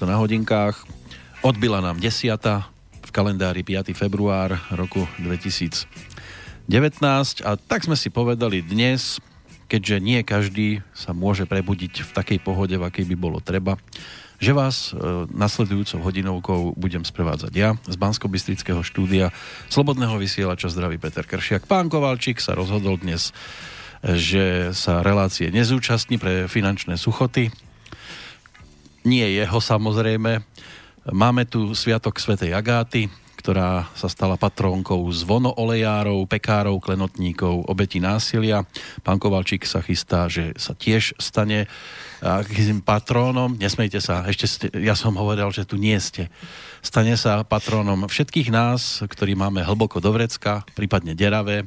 to na hodinkách. Odbila nám 10. v kalendári 5. február roku 2019 a tak sme si povedali dnes, keďže nie každý sa môže prebudiť v takej pohode, v akej by bolo treba, že vás e, nasledujúcou hodinovkou budem sprevádzať ja z bansko štúdia Slobodného vysielača zdraví Peter Kršiak. Pán Kovalčík sa rozhodol dnes, e, že sa relácie nezúčastní pre finančné suchoty. Nie jeho samozrejme. Máme tu Sviatok Svetej Agáty, ktorá sa stala patrónkou zvonoolejárov, pekárov, klenotníkov, obeti násilia. Pán Kovalčík sa chystá, že sa tiež stane akým patrónom, nesmejte sa, ešte ste, ja som hovoril, že tu nie ste. Stane sa patrónom všetkých nás, ktorí máme hlboko do vrecka, prípadne deravé.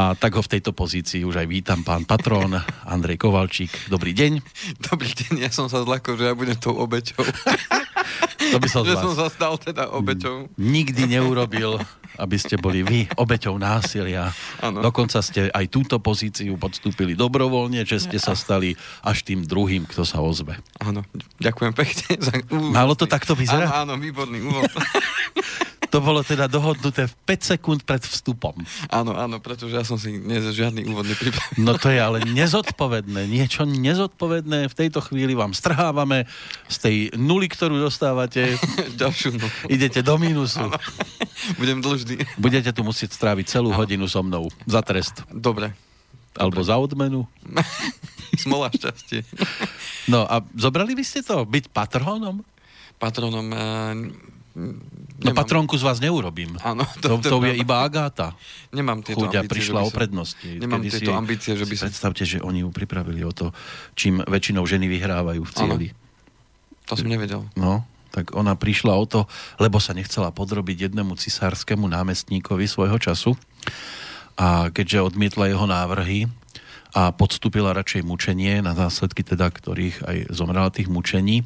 A tak ho v tejto pozícii už aj vítam, pán patrón Andrej Kovalčík. Dobrý deň. Dobrý deň, ja som sa zlakol, že ja budem tou obeťou. To by som že som sa stal teda obeťou. Nikdy neurobil aby ste boli vy obeťou násilia. Ano. Dokonca ste aj túto pozíciu podstúpili dobrovoľne, že ste sa stali až tým druhým, kto sa ozve. Áno, ďakujem pekne za úvod. Malo to takto vyzerať? Áno, áno, výborný úvod. to bolo teda dohodnuté v 5 sekúnd pred vstupom. Áno, áno, pretože ja som si dnes žiadny úvod nepripravil. No to je ale nezodpovedné, niečo nezodpovedné. V tejto chvíli vám strhávame z tej nuly, ktorú dostávate. Ďalšiu nulu. Idete do mínusu. Áno. Budem dlžný. Budete tu musieť stráviť celú áno. hodinu so mnou za trest. Dobre. Alebo Dobre. za odmenu. Smola šťastie. No a zobrali by ste to? Byť patronom? Patronom... Uh No patronku z vás neurobím. Áno. To, to, to je iba Agáta. Nemám tieto Chudia ambície. prišla o prednosti. Nemám Kedy tieto si, ambície, že by si... Predstavte, že oni ju pripravili o to, čím väčšinou ženy vyhrávajú v cieli. Ano. To som nevedel. No, tak ona prišla o to, lebo sa nechcela podrobiť jednému cisárskému námestníkovi svojho času. A keďže odmietla jeho návrhy a podstúpila radšej mučenie, na následky teda, ktorých aj zomrela tých mučení,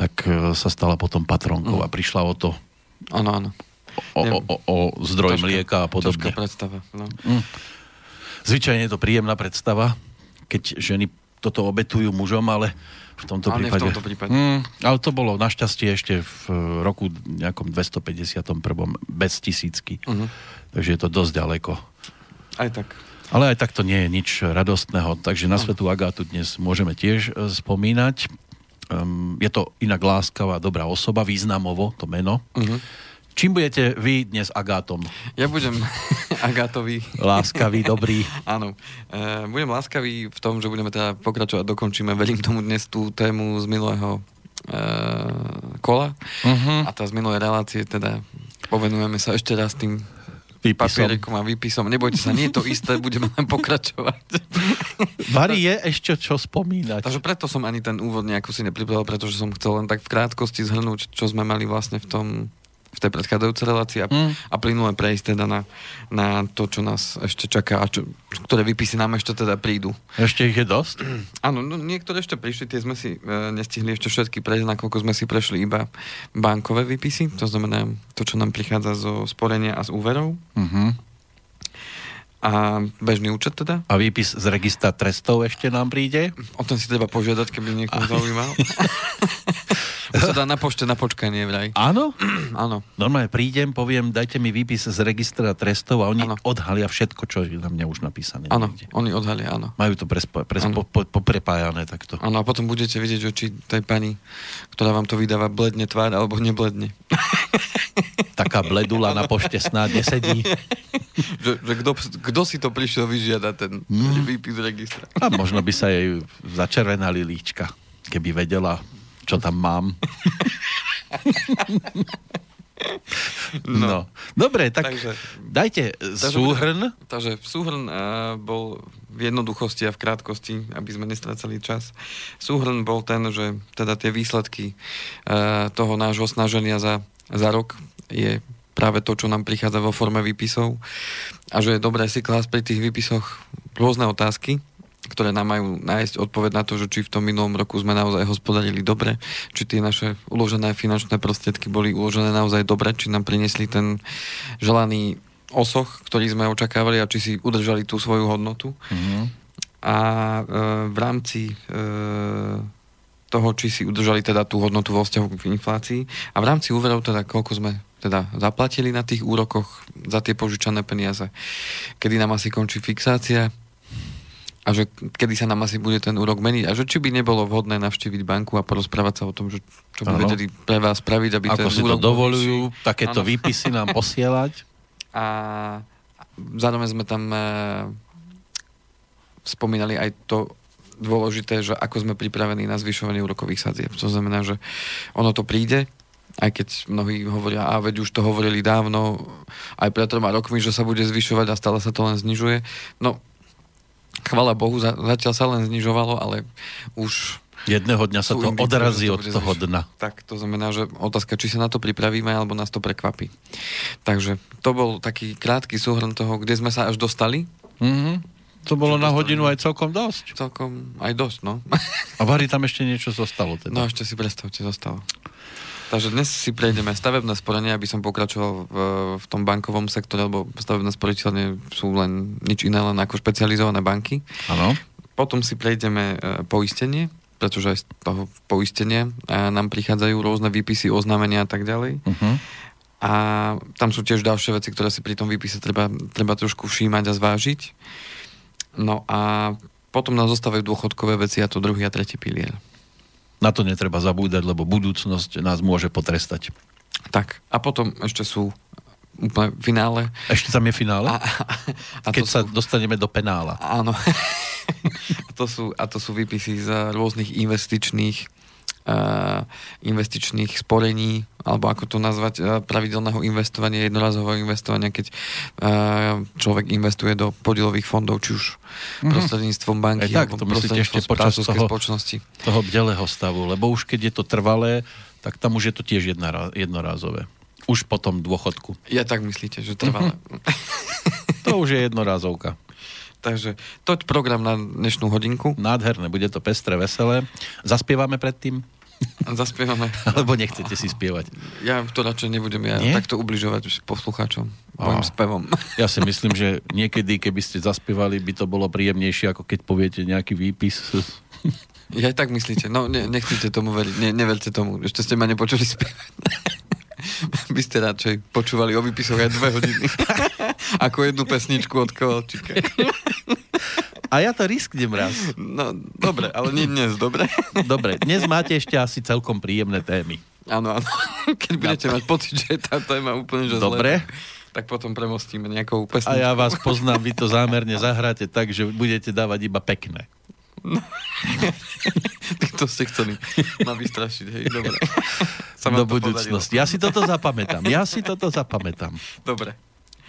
tak e, sa stala potom patronkou mm. a prišla o to. Áno, áno. O, o, o, o zdroj ťažká, mlieka a podobne. predstava. No. Mm. Zvyčajne je to príjemná predstava, keď ženy toto obetujú mužom, ale v tomto ale prípade... v tomto prípade. Mm, ale to bolo našťastie ešte v roku nejakom 251. bez tisícky. Uh-huh. Takže je to dosť ďaleko. Aj tak. Ale aj tak to nie je nič radostného, takže na Svetu Agátu dnes môžeme tiež e, spomínať. Um, je to inak láskavá, dobrá osoba, významovo to meno. Uh-huh. Čím budete vy dnes Agátom? Ja budem Agátový. Láskavý, dobrý. Áno. E, budem láskavý v tom, že budeme teda pokračovať, dokončíme, verím tomu dnes tú tému z minulého e, kola. Uh-huh. A tá z minulej relácie teda povenujeme sa ešte raz tým výpisom. papierikom a výpisom. Nebojte sa, nie je to isté, budeme len pokračovať. Vary je ešte čo spomínať. Takže preto som ani ten úvod nejako si nepripravil, pretože som chcel len tak v krátkosti zhrnúť, čo sme mali vlastne v tom v tej predchádzajúcej relácii a, mm. a plynule prejsť teda na, na to, čo nás ešte čaká a čo, ktoré výpisy nám ešte teda prídu. Ešte ich je dosť? Áno, no, niektoré ešte prišli, tie sme si e, nestihli ešte všetky prejsť, nakoľko sme si prešli iba bankové výpisy, to znamená to, čo nám prichádza zo sporenia a z úverov. Mm-hmm. A bežný účet teda? A výpis z registra trestov ešte nám príde? O tom si treba požiadať, keby niekoho zaujímal. Sa dá na pošte na počkanie vraj. Áno? Áno. Normálne prídem, poviem, dajte mi výpis z registra trestov a oni ano. odhalia všetko, čo je na mňa už napísané. Áno, oni odhalia, áno. Majú to prespo, prespo, po, poprepájané takto. Áno, a potom budete vidieť oči tej pani, ktorá vám to vydáva, bledne tvár alebo nebledne. Taká bledula na pošte snáď nesedí. že, že kto, kto si to prišiel vyžiadať, ten mm. výpis registra. A možno by sa jej začervenali líčka, keby vedela, čo tam mám. No. no. Dobre, tak takže, dajte takže, súhrn. Takže súhrn uh, bol v jednoduchosti a v krátkosti, aby sme nestracali čas. Súhrn bol ten, že teda tie výsledky uh, toho nášho snaženia za, za rok je práve to, čo nám prichádza vo forme výpisov a že je dobré si klásť pri tých výpisoch rôzne otázky, ktoré nám majú nájsť odpoveď na to, že či v tom minulom roku sme naozaj hospodarili dobre, či tie naše uložené finančné prostriedky boli uložené naozaj dobre, či nám priniesli ten želaný osoch, ktorý sme očakávali a či si udržali tú svoju hodnotu. Mm-hmm. A e, v rámci e, toho, či si udržali teda tú hodnotu vo vzťahu k inflácii. A v rámci úverov teda koľko sme teda zaplatili na tých úrokoch za tie požičané peniaze. Kedy nám asi končí fixácia a že kedy sa nám asi bude ten úrok meniť a že či by nebolo vhodné navštíviť banku a porozprávať sa o tom, že čo by vedeli pre vás spraviť, aby Ako ten si to úrok dovolujú, vyšší. takéto Áno. výpisy nám posielať. A zároveň sme tam e, spomínali aj to dôležité, že ako sme pripravení na zvyšovanie úrokových sadzieb. To znamená, že ono to príde, aj keď mnohí hovoria, a veď už to hovorili dávno, aj pred troma rokmi, že sa bude zvyšovať a stále sa to len znižuje. No, chvala Bohu, za, zatiaľ sa len znižovalo, ale už Jedného dňa sa to odrazí to od toho zvyšovať. dna. Tak, to znamená, že otázka, či sa na to pripravíme, alebo nás to prekvapí. Takže to bol taký krátky súhrn toho, kde sme sa až dostali. Mhm. To bolo Čo na hodinu aj celkom dosť. Celkom aj dosť, no. A Vary tam ešte niečo zostalo teda. No ešte si predstavte, zostalo. Takže dnes si prejdeme stavebné sporenie, aby som pokračoval v, v tom bankovom sektore, lebo stavebné sporiteľne sú len nič iné, len ako špecializované banky. Áno. Potom si prejdeme e, poistenie, pretože aj z toho poistenia e, nám prichádzajú rôzne výpisy, oznámenia a tak ďalej. Uh-huh. A tam sú tiež ďalšie veci, ktoré si pri tom výpise treba, treba trošku všímať a zvážiť. No a potom nás zostávajú dôchodkové veci a to druhý a tretí pilier. Na to netreba zabúdať, lebo budúcnosť nás môže potrestať. Tak, a potom ešte sú úplne finále. Ešte tam je finále? A, a, a Keď to sa sú, dostaneme do penála. Áno. a, to sú, a to sú výpisy z rôznych investičných investičných sporení, alebo ako to nazvať, uh, pravidelného investovania, jednorazového investovania, keď uh, človek investuje do podielových fondov, či už Mhm. prostredníctvom banky, Aj tak, alebo to prostredníctvom správcovskej toho- spoločnosti. Toho bdelého stavu. Lebo už keď je to trvalé, tak tam už je to tiež jednorázové. Už potom dôchodku. Ja tak myslíte, že trvalé. To už je jednorázovka. Takže toť program na dnešnú hodinku. Nádherné, bude to pestré, veselé. Zaspievame predtým? Zaspievame. Alebo nechcete si spievať? Ja to radšej nebudem ja Nie? takto ubližovať poslucháčom mojim spevom. Ja si myslím, že niekedy, keby ste zaspievali, by to bolo príjemnejšie, ako keď poviete nejaký výpis. Ja aj tak myslíte. No, ne, nechcete tomu veriť. Ne, neverte tomu. Ešte ste ma nepočuli spievať. By ste radšej počúvali o výpisoch aj dve hodiny. Ako jednu pesničku od Kovalčíka. A ja to risknem raz. No, dobre, ale nie dnes, dobre? Dobre, dnes máte ešte asi celkom príjemné témy. Áno, áno. Keď budete mať pocit, že tá téma úplne že Dobre. tak potom premostíme nejakou pesničkou. A ja vás poznám, vy to zámerne zahráte tak, že budete dávať iba pekné. to ste chceli ma vystrašiť, hej, dobre. Do budúcnosti. Ja si toto zapamätám. Ja si toto zapamätám. Dobre.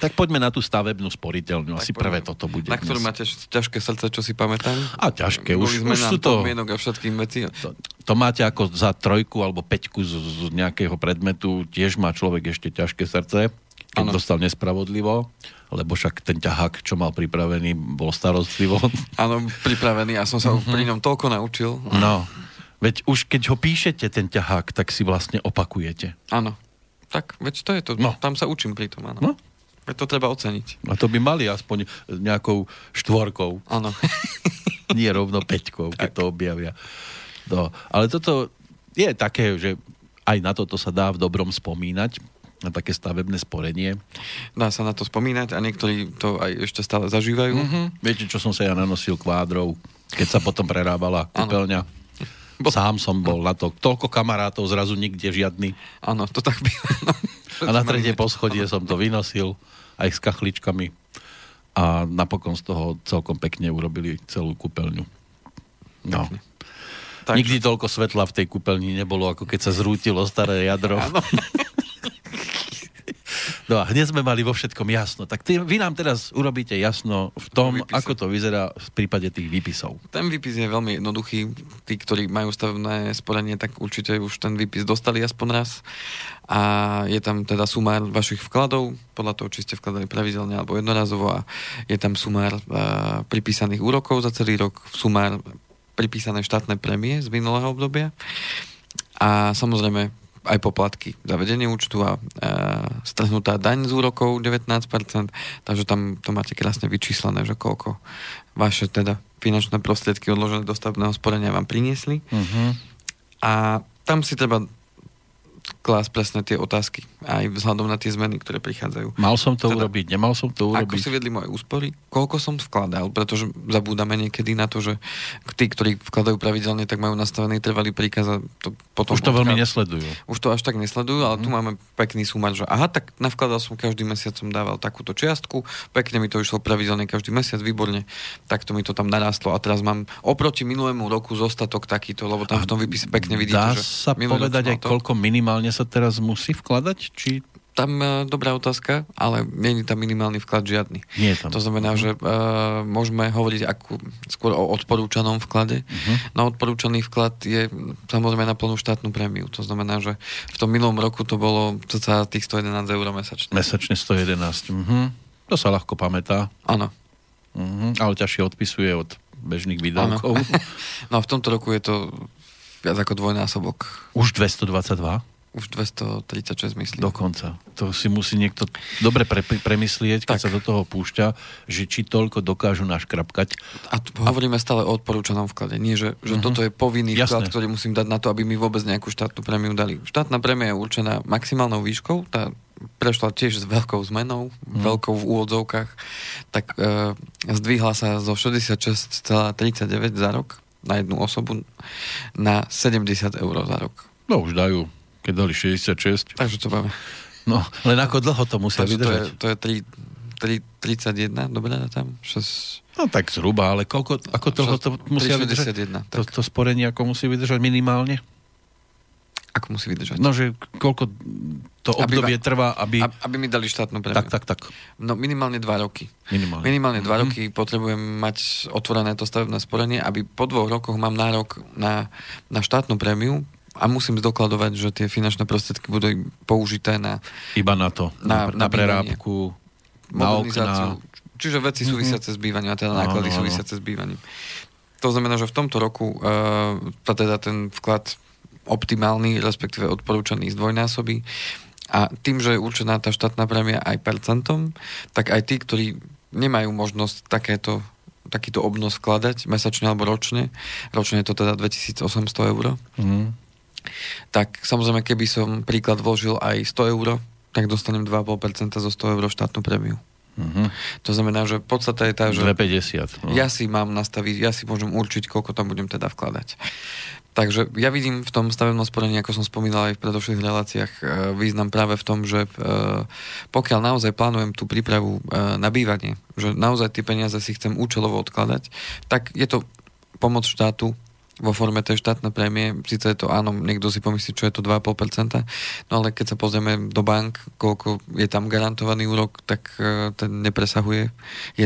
Tak poďme na tú stavebnú sporiteľňu. Asi poďme. prvé toto bude. Na ktorú máte ťažké srdce, čo si pamätám? A ťažké, Boli už, sme už sú to... a všetkým veci. To, to máte ako za trojku alebo peťku z, z nejakého predmetu, tiež má človek ešte ťažké srdce, keď Áno. dostal nespravodlivo, lebo však ten ťahák, čo mal pripravený, bol starostlivo. Áno, pripravený a som sa Mhm. uh-huh. pri ňom toľko naučil. No, veď už keď ho píšete, ten ťahák, tak si vlastne opakujete. Áno. Tak, veď to je to. No. Tam sa učím pri tom, áno. No. To treba oceniť. A to by mali aspoň nejakou štvorkou, Áno. nie rovno peťkou, keď to objavia. No, ale toto je také, že aj na toto sa dá v dobrom spomínať, na také stavebné sporenie. Dá sa na to spomínať a niektorí to aj ešte stále zažívajú. Mm-hmm. Viete, čo som sa ja nanosil kvádrov, keď sa potom prerábala kúpeľňa. Bo- Sám som bol na to. Toľko kamarátov, zrazu nikde žiadny. Áno, to tak. No. A na tretie poschodie som to vynosil aj s kachličkami. A napokon z toho celkom pekne urobili celú kúpeľňu. No. Takže- Nikdy toľko svetla v tej kúpeľni nebolo, ako keď sa zrútilo staré jadro. Áno. No a hneď sme mali vo všetkom jasno. Tak ty, vy nám teraz urobíte jasno v tom, výpise. ako to vyzerá v prípade tých výpisov. Ten výpis je veľmi jednoduchý. Tí, ktorí majú stavebné sporenie, tak určite už ten výpis dostali aspoň raz. A je tam teda sumár vašich vkladov, podľa toho, či ste vkladali pravidelne alebo jednorazovo. A je tam sumár uh, pripísaných úrokov za celý rok, sumár pripísané štátne prémie z minulého obdobia. A samozrejme aj poplatky za vedenie účtu a e, strhnutá daň z úrokov 19%, takže tam to máte krásne vyčíslené, že koľko vaše teda finančné prostriedky odložené do stavebného sporenia vám priniesli. Uh-huh. A tam si treba klás presne tie otázky, aj vzhľadom na tie zmeny, ktoré prichádzajú. Mal som to teda, urobiť, nemal som to urobiť. Ako si vedli moje úspory, koľko som vkladal, pretože zabúdame niekedy na to, že tí, ktorí vkladajú pravidelne, tak majú nastavený trvalý príkaz a to potom... Už to veľmi nesledujú. Už to až tak nesledujú, ale mm. tu mhm. máme pekný súmar, že aha, tak navkladal som každý mesiac, som dával takúto čiastku, pekne mi to išlo pravidelne každý mesiac, výborne, takto mi to tam narastlo a teraz mám oproti minulému roku zostatok takýto, lebo tam v tom výpise pekne vidíte, Dá že sa povedať aj koľko minimálne minimálne sa teraz musí vkladať? Či tam uh, dobrá otázka, ale je tam minimálny vklad žiadny. Nie tam. To znamená, že uh, môžeme hovoriť ako, skôr o odporúčanom vklade. Uh-huh. No odporúčaný vklad je samozrejme na plnú štátnu prémiu. To znamená, že v tom minulom roku to bolo cca tých 111 eur mesačne. Mesačne 111. Uh-huh. To sa ľahko pamätá. Áno. Uh-huh. Ale ťažšie odpisuje od bežných výdavkov. no v tomto roku je to viac ako dvojnásobok. Už 222? Už 236 myslím. Dokonca. To si musí niekto dobre pre, premyslieť, keď tak. sa do toho púšťa, že či toľko dokážu naškrapkať. A tu hovoríme stále o odporúčanom vklade. Nie, že, že uh-huh. toto je povinný Jasné. vklad, ktorý musím dať na to, aby mi vôbec nejakú štátnu prémiu dali. Štátna prémia je určená maximálnou výškou, tá prešla tiež s veľkou zmenou, hmm. veľkou v úvodzovkách, tak e, zdvihla sa zo 66,39 za rok na jednu osobu na 70 eur za rok. No už dajú keď dali 66. Takže to máme. No, len ako dlho to musia Takže vydržať? To je, to je 3, 3, 31, dobre, tam? 6... No tak zhruba, ale koľko, ako dlho to musia 3, vydržať? To, to sporenie ako musí vydržať minimálne? Ako musí vydržať? No, že koľko to obdobie aby, trvá, aby... Aby mi dali štátnu prémiu. Tak, tak, tak. No minimálne dva roky. Minimálne. Minimálne dva mm-hmm. roky potrebujem mať otvorené to stavebné sporenie, aby po dvoch rokoch mám nárok na, na štátnu prémiu, a musím zdokladovať, že tie finančné prostriedky budú použité na... Iba na to, na, na, na prerábku, na okna. Čiže veci mhm. súvisiace mm-hmm. s bývaním, a teda náklady no, no, súvisiace s bývaním. To znamená, že v tomto roku uh, teda ten vklad optimálny, respektíve odporúčaný zdvojnásobí. A tým, že je určená tá štátna prémia aj percentom, tak aj tí, ktorí nemajú možnosť takéto takýto obnos vkladať mesačne alebo ročne. Ročne je to teda 2800 eur. Mm tak samozrejme, keby som príklad vložil aj 100 eur, tak dostanem 2,5% zo 100 eur štátnu prémiu. Uh-huh. To znamená, že podstata je tá, že 250, no. ja si mám nastaviť, ja si môžem určiť, koľko tam budem teda vkladať. Takže ja vidím v tom stavebnom sporení, ako som spomínal aj v predošlých reláciách, e, význam práve v tom, že e, pokiaľ naozaj plánujem tú prípravu e, na bývanie, že naozaj tie peniaze si chcem účelovo odkladať, tak je to pomoc štátu vo forme tej štátnej prémie, síce je to áno, niekto si pomyslí, čo je to 2,5%, no ale keď sa pozrieme do bank, koľko je tam garantovaný úrok, tak uh, ten nepresahuje 1%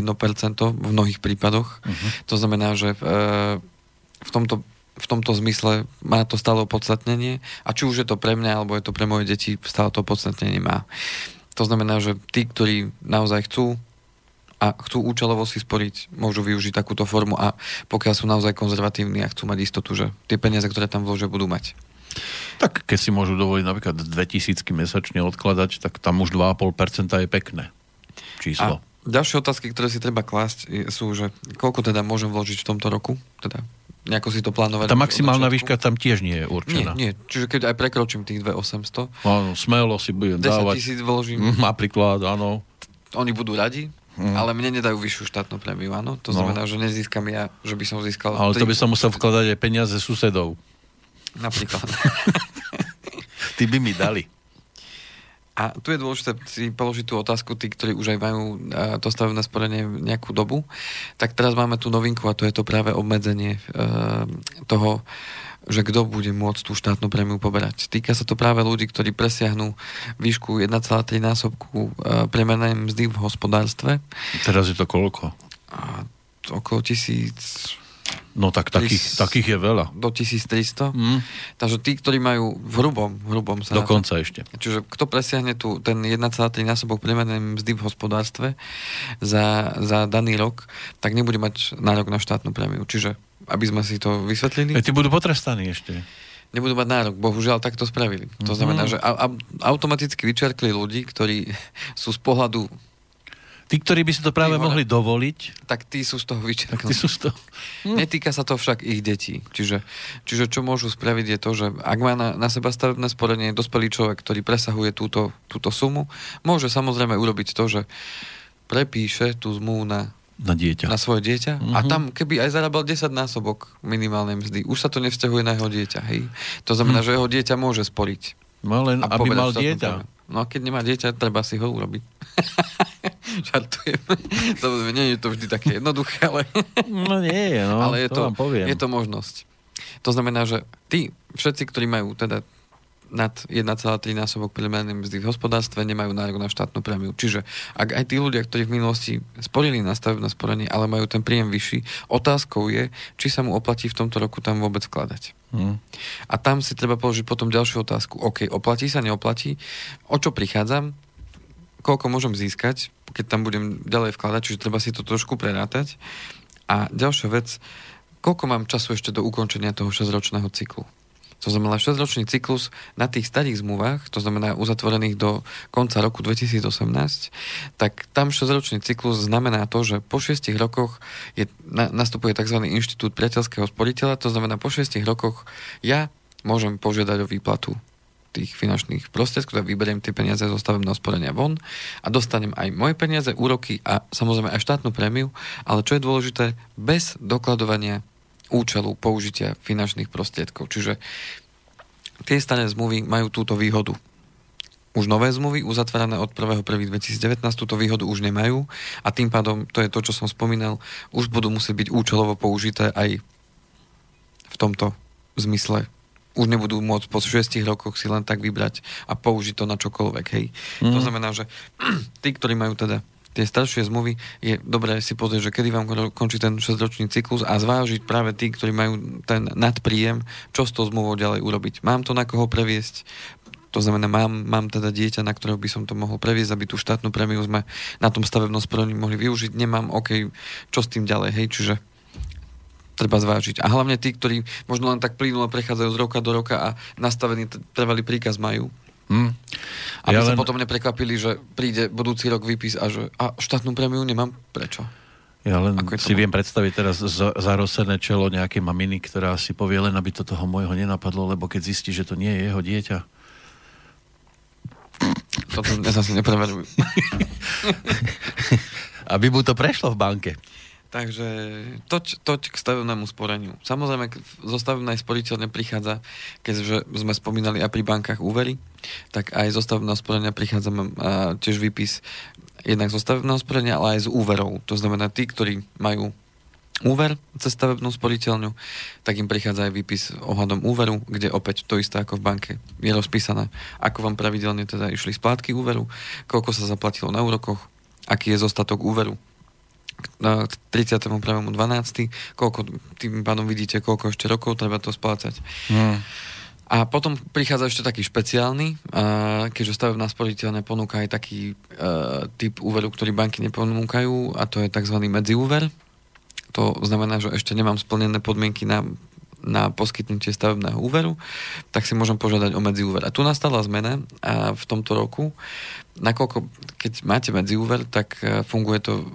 v mnohých prípadoch. Uh-huh. To znamená, že uh, v tomto v tomto zmysle má to stále opodstatnenie a či už je to pre mňa alebo je to pre moje deti, stále to opodstatnenie má. To znamená, že tí, ktorí naozaj chcú a chcú účelovo si sporiť, môžu využiť takúto formu a pokiaľ sú naozaj konzervatívni a chcú mať istotu, že tie peniaze, ktoré tam vložia, budú mať. Tak keď si môžu dovoliť napríklad 2000 mesačne odkladať, tak tam už 2,5% je pekné číslo. A ďalšie otázky, ktoré si treba klásť, sú, že koľko teda môžem vložiť v tomto roku, teda nejako si to plánovať. Tá maximálna výška tam tiež nie je určená. Nie, nie. Čiže keď aj prekročím tých 2800. Áno, smelo si budem 10 dávať. 10 tisíc vložím. Mm, napríklad, áno. Oni budú radi, Mm. Ale mne nedajú vyššiu štátnu prémiu, áno? To no. znamená, že nezískam ja, že by som získal... Ale to by som musel vkladať aj peniaze susedov. Napríklad. Ty by mi dali. A tu je dôležité si položiť tú otázku, tí, ktorí už aj majú to stavebné sporenie nejakú dobu. Tak teraz máme tú novinku a to je to práve obmedzenie uh, toho že kto bude môcť tú štátnu prémiu poberať. Týka sa to práve ľudí, ktorí presiahnu výšku 1,3 násobku e, premenej mzdy v hospodárstve. Teraz je to koľko? A, okolo tisíc... No tak takých, takých je veľa. Do 1300. Mm. Takže tí, ktorí majú v hrubom, v hrubom sa... Dokonca ešte. Čiže kto presiahne tu ten 1,3 násobok priemernej mzdy v hospodárstve za, za daný rok, tak nebude mať nárok na štátnu prémiu. Čiže aby sme si to vysvetlili. E, tí budú potrestaní ešte. Nebudú mať nárok, bohužiaľ tak to spravili. To mm-hmm. znamená, že a, a, automaticky vyčerkli ľudí, ktorí sú z pohľadu Tí, ktorí by si to práve mohli dovoliť. Tak tí sú z toho vyčerknutí. Tak tí sú z toho... Hm. Netýka sa to však ich detí. Čiže, čiže čo môžu spraviť je to, že ak má na, na seba stavebné sporenie dospelý človek, ktorý presahuje túto, túto sumu, môže samozrejme urobiť to, že prepíše tú zmluvu na na dieťa. Na svoje dieťa. Mm-hmm. A mhm. tam, keby aj zarábal 10 násobok minimálnej mzdy, už sa to nevzťahuje na jeho dieťa. Hej? To znamená, mm. že jeho dieťa môže sporiť. No len, aby mal dieťa. No a keď nemá dieťa, treba si ho urobiť. Žartujem. Samozrejme, nie je to vždy také jednoduché, ale... no nie, no, ale je to, to je to možnosť. To znamená, že tí všetci, ktorí majú teda nad 1,3 násobok priemernej mzdy v hospodárstve nemajú nárok na štátnu prémiu. Čiže ak aj tí ľudia, ktorí v minulosti sporili na stavebné sporenie, ale majú ten príjem vyšší, otázkou je, či sa mu oplatí v tomto roku tam vôbec vkladať. Hmm. A tam si treba položiť potom ďalšiu otázku. OK, oplatí sa, neoplatí? O čo prichádzam? Koľko môžem získať, keď tam budem ďalej vkladať? Čiže treba si to trošku prerátať. A ďalšia vec, koľko mám času ešte do ukončenia toho 6-ročného cyklu? To znamená 6-ročný cyklus na tých starých zmluvách, to znamená uzatvorených do konca roku 2018, tak tam 6-ročný cyklus znamená to, že po 6 rokoch je, na, nastupuje tzv. inštitút priateľského sporiteľa, to znamená po 6 rokoch ja môžem požiadať o výplatu tých finančných prostriedkov, tak vyberiem tie peniaze zo stavebného sporenia von a dostanem aj moje peniaze, úroky a samozrejme aj štátnu prémiu, ale čo je dôležité, bez dokladovania účelu použitia finančných prostriedkov. Čiže tie staré zmluvy majú túto výhodu. Už nové zmluvy, uzatvárané od 1.1.2019, túto výhodu už nemajú a tým pádom, to je to, čo som spomínal, už budú musieť byť účelovo použité aj v tomto zmysle. Už nebudú môcť po 6 rokoch si len tak vybrať a použiť to na čokoľvek. Hej. Mm. To znamená, že tí, ktorí majú teda tie staršie zmluvy, je dobré si pozrieť, že kedy vám končí ten 6-ročný cyklus a zvážiť práve tí, ktorí majú ten nadpríjem, čo s tou zmluvou ďalej urobiť. Mám to na koho previesť, to znamená, mám, mám teda dieťa, na ktorého by som to mohol previesť, aby tú štátnu prémiu sme na tom stavebnom sporení mohli využiť. Nemám, OK, čo s tým ďalej, hej, čiže treba zvážiť. A hlavne tí, ktorí možno len tak plynulo prechádzajú z roka do roka a nastavený trvalý príkaz majú, Hmm. Aby ja sa len... potom neprekvapili, že príde budúci rok výpis a že a štátnu prémiu nemám. Prečo? Ja len si viem predstaviť teraz zarosené čelo nejakej maminy, ktorá si povie len, aby to toho môjho nenapadlo, lebo keď zistí, že to nie je jeho dieťa. Toto dnes asi nepreverujú. aby mu to prešlo v banke. Takže toť, toť k stavebnému sporeniu. Samozrejme, zo stavebnej sporiteľne prichádza, keďže sme spomínali aj pri bankách úvery, tak aj zo stavebného sporenia prichádza tiež výpis jednak zo stavebného sporenia, ale aj z úverov. To znamená, tí, ktorí majú úver cez stavebnú sporiteľňu, tak im prichádza aj výpis ohľadom úveru, kde opäť to isté ako v banke je rozpísané, ako vám pravidelne teda išli splátky úveru, koľko sa zaplatilo na úrokoch, aký je zostatok úveru, k 31.12. Koľko, tým pádom vidíte, koľko ešte rokov treba to splácať. Hmm. A potom prichádza ešte taký špeciálny, keďže stavebná sporiteľne ponúka aj taký uh, typ úveru, ktorý banky neponúkajú a to je tzv. medziúver. To znamená, že ešte nemám splnené podmienky na, na poskytnutie stavebného úveru, tak si môžem požiadať o medziúver. A tu nastala zmena a v tomto roku, nakoľko, keď máte medziúver, tak funguje to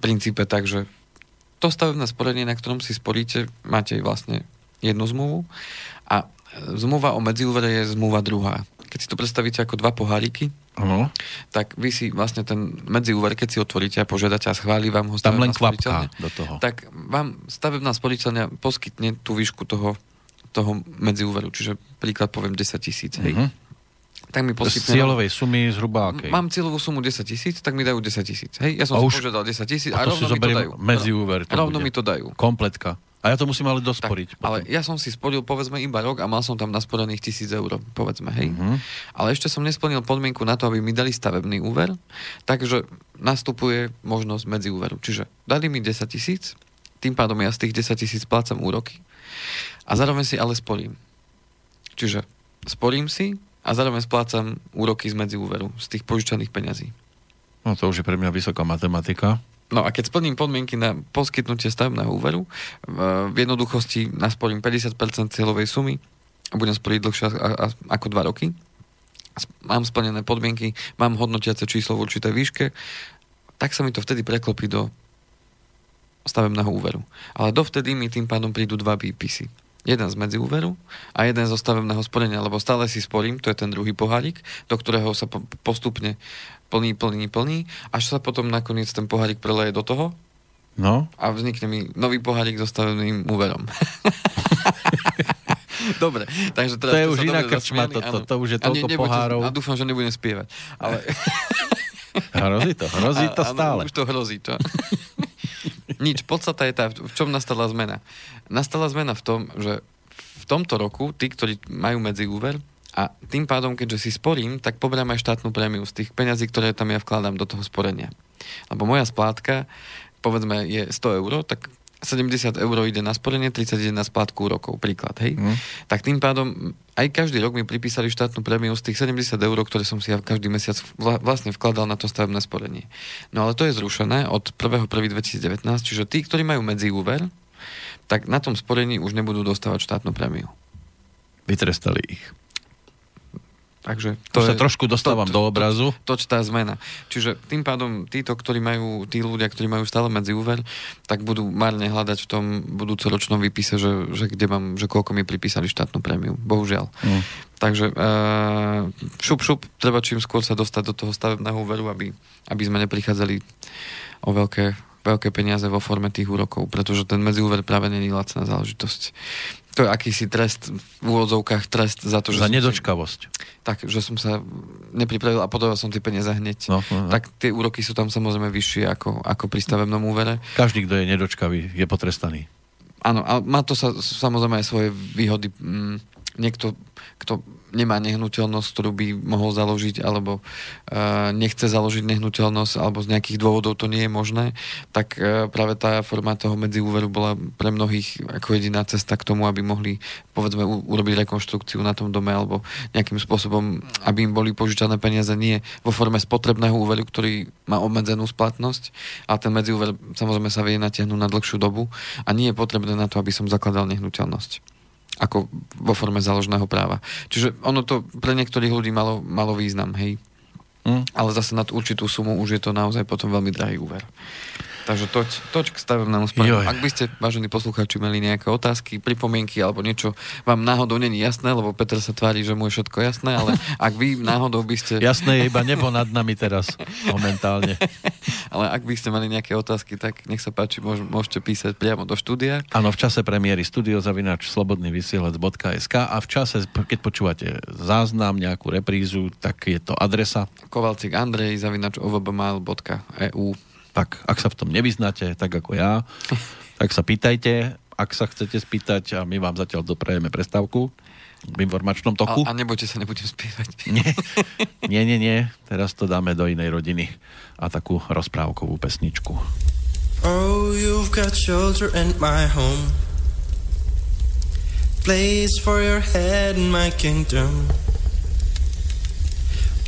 princípe tak, že to stavebné sporenie, na ktorom si sporíte, máte vlastne jednu zmluvu a zmluva o medziúvere je zmluva druhá. Keď si to predstavíte ako dva poháriky, ano. tak vy si vlastne ten medziúver, keď si otvoríte a požiadate a schváli vám ho Tam len kvapka do toho. tak vám stavebná sporiteľňa poskytne tú výšku toho, toho medziúveru. Čiže príklad poviem 10 tisíc. Uh-huh tak mi poskytne... Z cieľovej sumy zhruba akej? Mám cieľovú sumu 10 tisíc, tak mi dajú 10 tisíc. Hej, ja som a si už... požiadal 10 tisíc a, a rovno mi to dajú. Medzi úver to rovno bude. mi to dajú. Kompletka. A ja to musím ale dosporiť. Tak, ale ja som si sporil povedzme iba rok a mal som tam nasporených tisíc eur, povedzme, hej. Uh-huh. Ale ešte som nesplnil podmienku na to, aby mi dali stavebný úver, takže nastupuje možnosť medzi úveru. Čiže dali mi 10 tisíc, tým pádom ja z tých 10 tisíc plácam úroky a zároveň si ale sporím. Čiže sporím si, a zároveň splácam úroky z medziúveru, z tých požičaných peňazí. No to už je pre mňa vysoká matematika. No a keď splním podmienky na poskytnutie stavebného úveru, v jednoduchosti nasporím 50% cieľovej sumy a budem sporiť dlhšie ako 2 roky. Mám splnené podmienky, mám hodnotiace číslo v určitej výške, tak sa mi to vtedy preklopí do stavebného úveru. Ale dovtedy mi tým pádom prídu dva výpisy. Jeden z medziúveru a jeden zo stavebného sporenia, lebo stále si sporím, to je ten druhý pohárik, do ktorého sa po- postupne plní, plní, plní, až sa potom nakoniec ten pohárik preleje do toho No, a vznikne mi nový pohárik so stavebným úverom. Dobre, takže teraz... To je už iná krčma, to- to- áno. to už je A toľko nebudete- pohárov. A dúfam, že nebudem spievať. Ale... hrozí to, hrozí to Áno, stále. Už to hrozí, čo? Nič, podstata je tá, v čom nastala zmena. Nastala zmena v tom, že v tomto roku tí, ktorí majú medzi úver a tým pádom, keďže si sporím, tak poberám aj štátnu prémiu z tých peňazí, ktoré tam ja vkladám do toho sporenia. Lebo moja splátka, povedzme, je 100 eur, tak 70 eur ide na sporenie, 30 ide na splátku úrokov, príklad, hej? Hm. Tak tým pádom aj každý rok mi pripísali štátnu prémiu z tých 70 eur, ktoré som si ja každý mesiac vla, vlastne vkladal na to stavebné sporenie. No ale to je zrušené od 1.1.2019, čiže tí, ktorí majú medzi úver, tak na tom sporení už nebudú dostávať štátnu prémiu. Vytrestali ich. Takže To sa trošku dostávam to- do to- obrazu. toč tá zmena. Čiže tým pádom títo, ktorí majú, tí ľudia, ktorí majú stále medzi úver, tak budú marne hľadať v tom budúcoročnom výpise, že, že kde mám, že koľko mi pripísali štátnu prémiu. Bohužiaľ. Hm. Takže uh, šup, šup, treba čím skôr sa dostať do toho stavebného úveru, aby, aby sme neprichádzali o veľké, veľké peniaze vo forme tých úrokov, pretože ten medziúver práve není lacná záležitosť. To je akýsi trest, v úvodzovkách trest za to, že Za som si- nedočkavosť. tak, že som sa nepripravil a potreboval som tie peniaze hneď. No, no, no. Tak tie úroky sú tam samozrejme vyššie ako, ako pri stavebnom úvere. Každý, kto je nedočkavý, je potrestaný. Áno, ale má to sa, samozrejme aj svoje výhody. Mm, niekto, kto nemá nehnuteľnosť, ktorú by mohol založiť, alebo uh, nechce založiť nehnuteľnosť, alebo z nejakých dôvodov to nie je možné, tak uh, práve tá forma toho medziúveru bola pre mnohých ako jediná cesta k tomu, aby mohli povedzme u- urobiť rekonštrukciu na tom dome, alebo nejakým spôsobom, aby im boli požičané peniaze nie vo forme spotrebného úveru, ktorý má obmedzenú splatnosť, a ten medziúver samozrejme sa vie natiahnuť na dlhšiu dobu. A nie je potrebné na to, aby som zakladal nehnuteľnosť ako vo forme založného práva. Čiže ono to pre niektorých ľudí malo, malo význam, hej. Hm? Ale zase nad určitú sumu už je to naozaj potom veľmi drahý úver. Takže toť, toť k stavebnému sporeniu. Joj. Ak by ste, vážení poslucháči, mali nejaké otázky, pripomienky alebo niečo vám náhodou není jasné, lebo Peter sa tvári, že mu je všetko jasné, ale ak vy náhodou by ste... Jasné je iba nebo nad nami teraz, momentálne. Ale ak by ste mali nejaké otázky, tak nech sa páči, môž, môžete písať priamo do štúdia. Áno, v čase premiéry studiozavinač slobodnyvysielac.sk a v čase, keď počúvate záznam, nejakú reprízu, tak je to adresa. Kovalcik Andrej, zavinač ovbmail.eu Tak, ak sa v tom nevyznáte, tak ako ja, tak sa pýtajte, ak sa chcete spýtať a my vám zatiaľ doprajeme prestávku v informačnom toku. a, a nebojte sa, nebudem spievať. Nie, nie, nie, nie. Teraz to dáme do inej rodiny a takú rozprávkovú pesničku. Oh, you've got shelter in my home. Place for your head in my kingdom.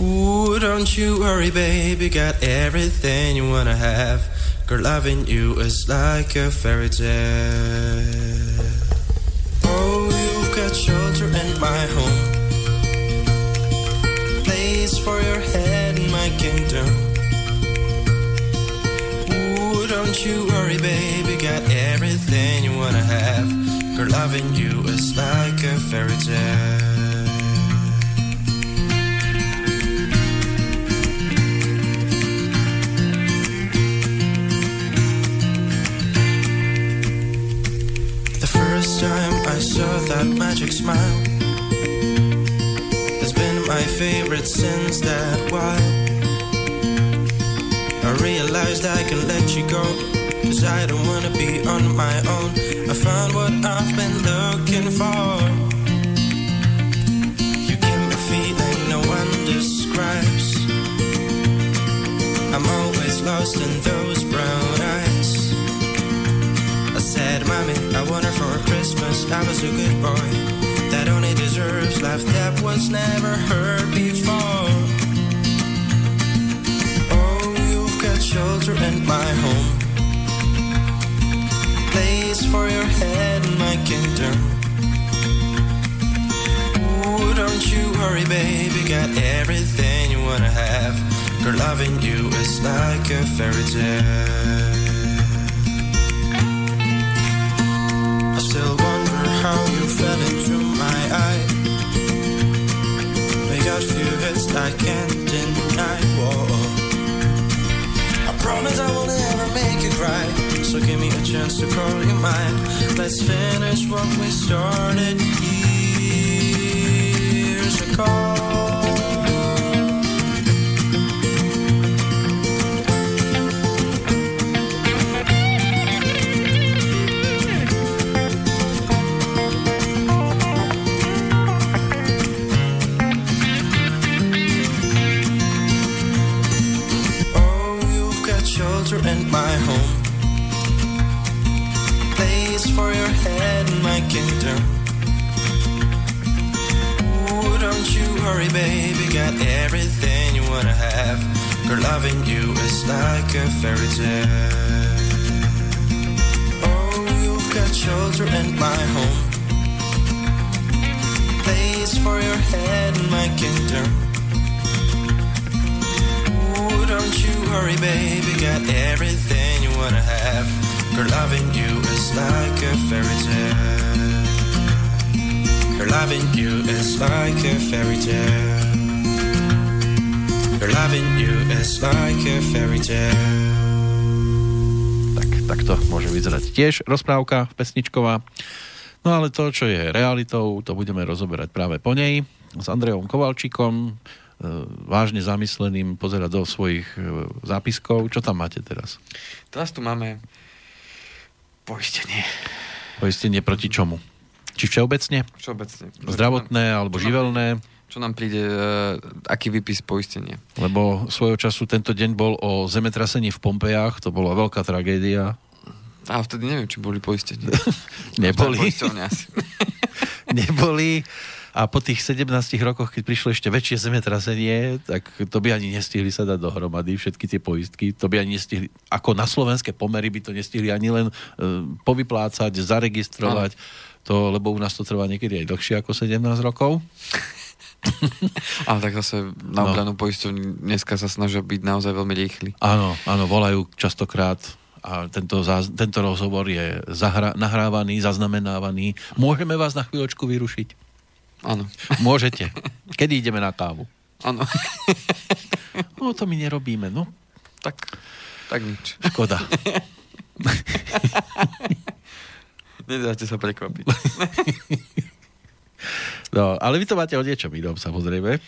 Ooh, don't you worry, baby. Got everything you wanna have. Girl, loving you is like a fairy tale. Oh, you've got shelter in my home. Place for your head in my kingdom. Ooh, don't you worry, baby. Got everything you wanna have. Girl, loving you is like a fairy tale. I saw that magic smile has been my favorite since that while. I realized I can let you go. Cause I don't wanna be on my own. I found I was a good boy that only deserves love that was never heard before. Oh, you've got shelter in my home. Place for your head in my kingdom. Ooh, don't you worry, baby. Got everything you wanna have. Girl, loving you is like a fairy tale. How you fell into my eye. We got few hits I can't deny. Whoa. I promise I will never make you cry. So give me a chance to call you mine. Let's finish what we started years ago. Kingdom. Ooh, don't you worry, baby. Got everything you wanna have. Girl, loving you is like a fairy tale. Oh, you've got shelter in my home. Place for your head in my kingdom. Don't you worry, baby. Got everything you wanna have. Girl, loving you is like a fairy tale. Girl, loving you is like a fairy tale. Girl, loving you is like a fairy tale. Tak, tak to môže vyzerať tiež rozprávka pesničková. No ale to, čo je realitou, to budeme rozoberať práve po nej s Andrejom Kovalčíkom, e, vážne zamysleným pozerať do svojich e, zápiskov. Čo tam máte teraz? Teraz tu máme poistenie. Poistenie proti čomu? Či všeobecne? Všeobecne. Zdravotné alebo čo nám- živelné? Čo nám príde, uh, aký výpis poistenia? Lebo svojho času tento deň bol o zemetrasení v Pompejách, to bola veľká tragédia. A vtedy neviem, či boli poistení. Neboli. Neboli. A po tých 17 rokoch, keď prišlo ešte väčšie zemetrasenie, tak to by ani nestihli sa dať dohromady, všetky tie poistky. To by ani nestihli, ako na slovenské pomery by to nestihli ani len uh, povyplácať, zaregistrovať. To, lebo u nás to trvá niekedy aj dlhšie ako 17 rokov. Ale tak zase na No. obranu poisťovní dneska sa snažia byť naozaj veľmi rýchli. Áno, áno, volajú častokrát a tento, záz, tento rozhovor je zahra, nahrávaný, zaznamenávaný. Môžeme vás na chvíľočku vyrušiť? Áno. Môžete. Kedy ideme na kávu? Áno. No to my nerobíme, no tak, tak nič. škoda. Nedáte sa prekvapiť. No, ale vy to máte o niečom inom, samozrejme.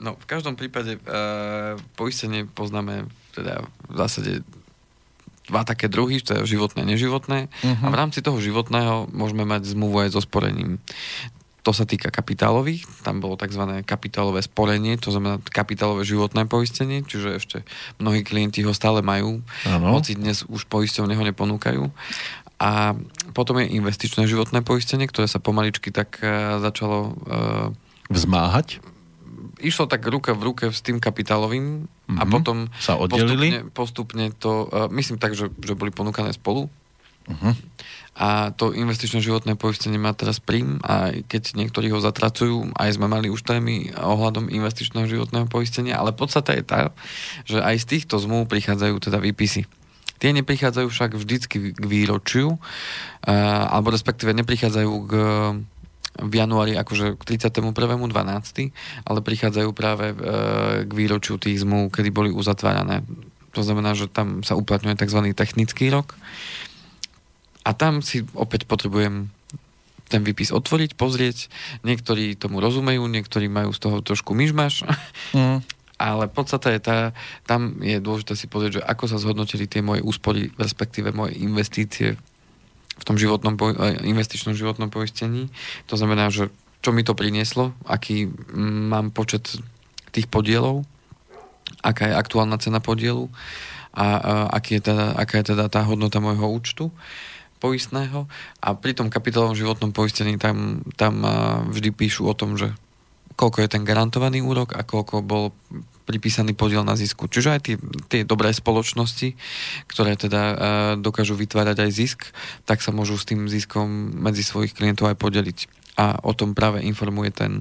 No, v každom prípade uh, poistenie poznáme teda v zásade dva také druhy, to je životné a neživotné. Mhm. A v rámci toho životného môžeme mať zmluvu aj so sporením. To sa týka kapitálových, tam bolo tzv. kapitálové sporenie, to znamená kapitálové životné poistenie, čiže ešte mnohí klienti ho stále majú, Áno. hoci dnes už poisťovne ho neponúkajú. A potom je investičné životné poistenie, ktoré sa pomaličky tak uh, začalo uh, Vzmáhať. išlo tak ruka v ruke s tým kapitálovým a Mhm. potom Sa oddelili? postupne, postupne to, uh, myslím tak, že, že boli ponúkané spolu Uh-huh. a to investičné životné poistenie má teraz príjm a keď niektorí ho zatracujú, aj sme mali už témy ohľadom investičného životného poistenia, ale podstata je tá, že aj z týchto zmluv prichádzajú teda výpisy. Tie neprichádzajú však vždycky k výročiu, uh, alebo respektíve neprichádzajú k v januári akože k 31.12., ale prichádzajú práve e, k výročiu tých zmluv, kedy boli uzatvárané. To znamená, že tam sa uplatňuje tzv. technický rok. A tam si opäť potrebujem ten výpis otvoriť, pozrieť. Niektorí tomu rozumejú, niektorí majú z toho trošku myšmaš, Uh-huh. Ale podstata je tá, tam je dôležité si pozrieť, že ako sa zhodnotili tie moje úspory, respektíve moje investície v tom životnom, eh, investičnom životnom poistení. To znamená, že čo mi to prinieslo, aký mm, mám počet tých podielov, aká je aktuálna cena podielu a, a aký je teda, aká je teda tá hodnota môjho účtu poistného a pri tom kapitálovom životnom poistení tam, tam a, vždy píšu o tom, že koľko je ten garantovaný úrok a koľko bol pripísaný podiel na zisku. Čiže aj tie, dobré spoločnosti, ktoré teda uh, dokážu vytvárať aj zisk, tak sa môžu s tým ziskom medzi svojich klientov aj podeliť. A o tom práve informuje ten,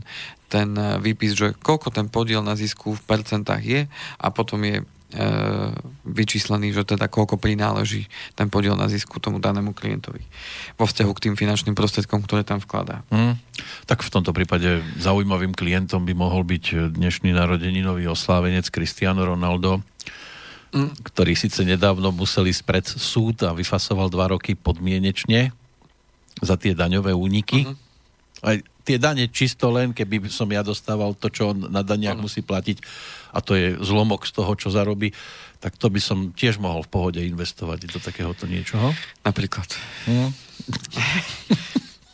ten e, výpis, že koľko ten podiel na zisku v percentách je a potom je e, vyčíslený, že teda koľko prináleží ten podiel na zisku tomu danému klientovi vo vzťahu k tým finančným prostriedkom, ktoré tam vkladá. Hmm. Tak v tomto prípade zaujímavým klientom by mohol byť dnešný narodeninový oslávenec Cristiano Ronaldo, mm. ktorý síce nedávno musel ísť pred súd a vyfasoval dva roky podmienečne za tie daňové úniky. Uh-huh. Aj tie dane čisto len, keby som ja dostával to, čo on na daniach uh-huh. musí platiť a to je zlomok z toho, čo zarobí, tak to by som tiež mohol v pohode investovať do takéhoto niečoho. Napríklad. Uh-huh.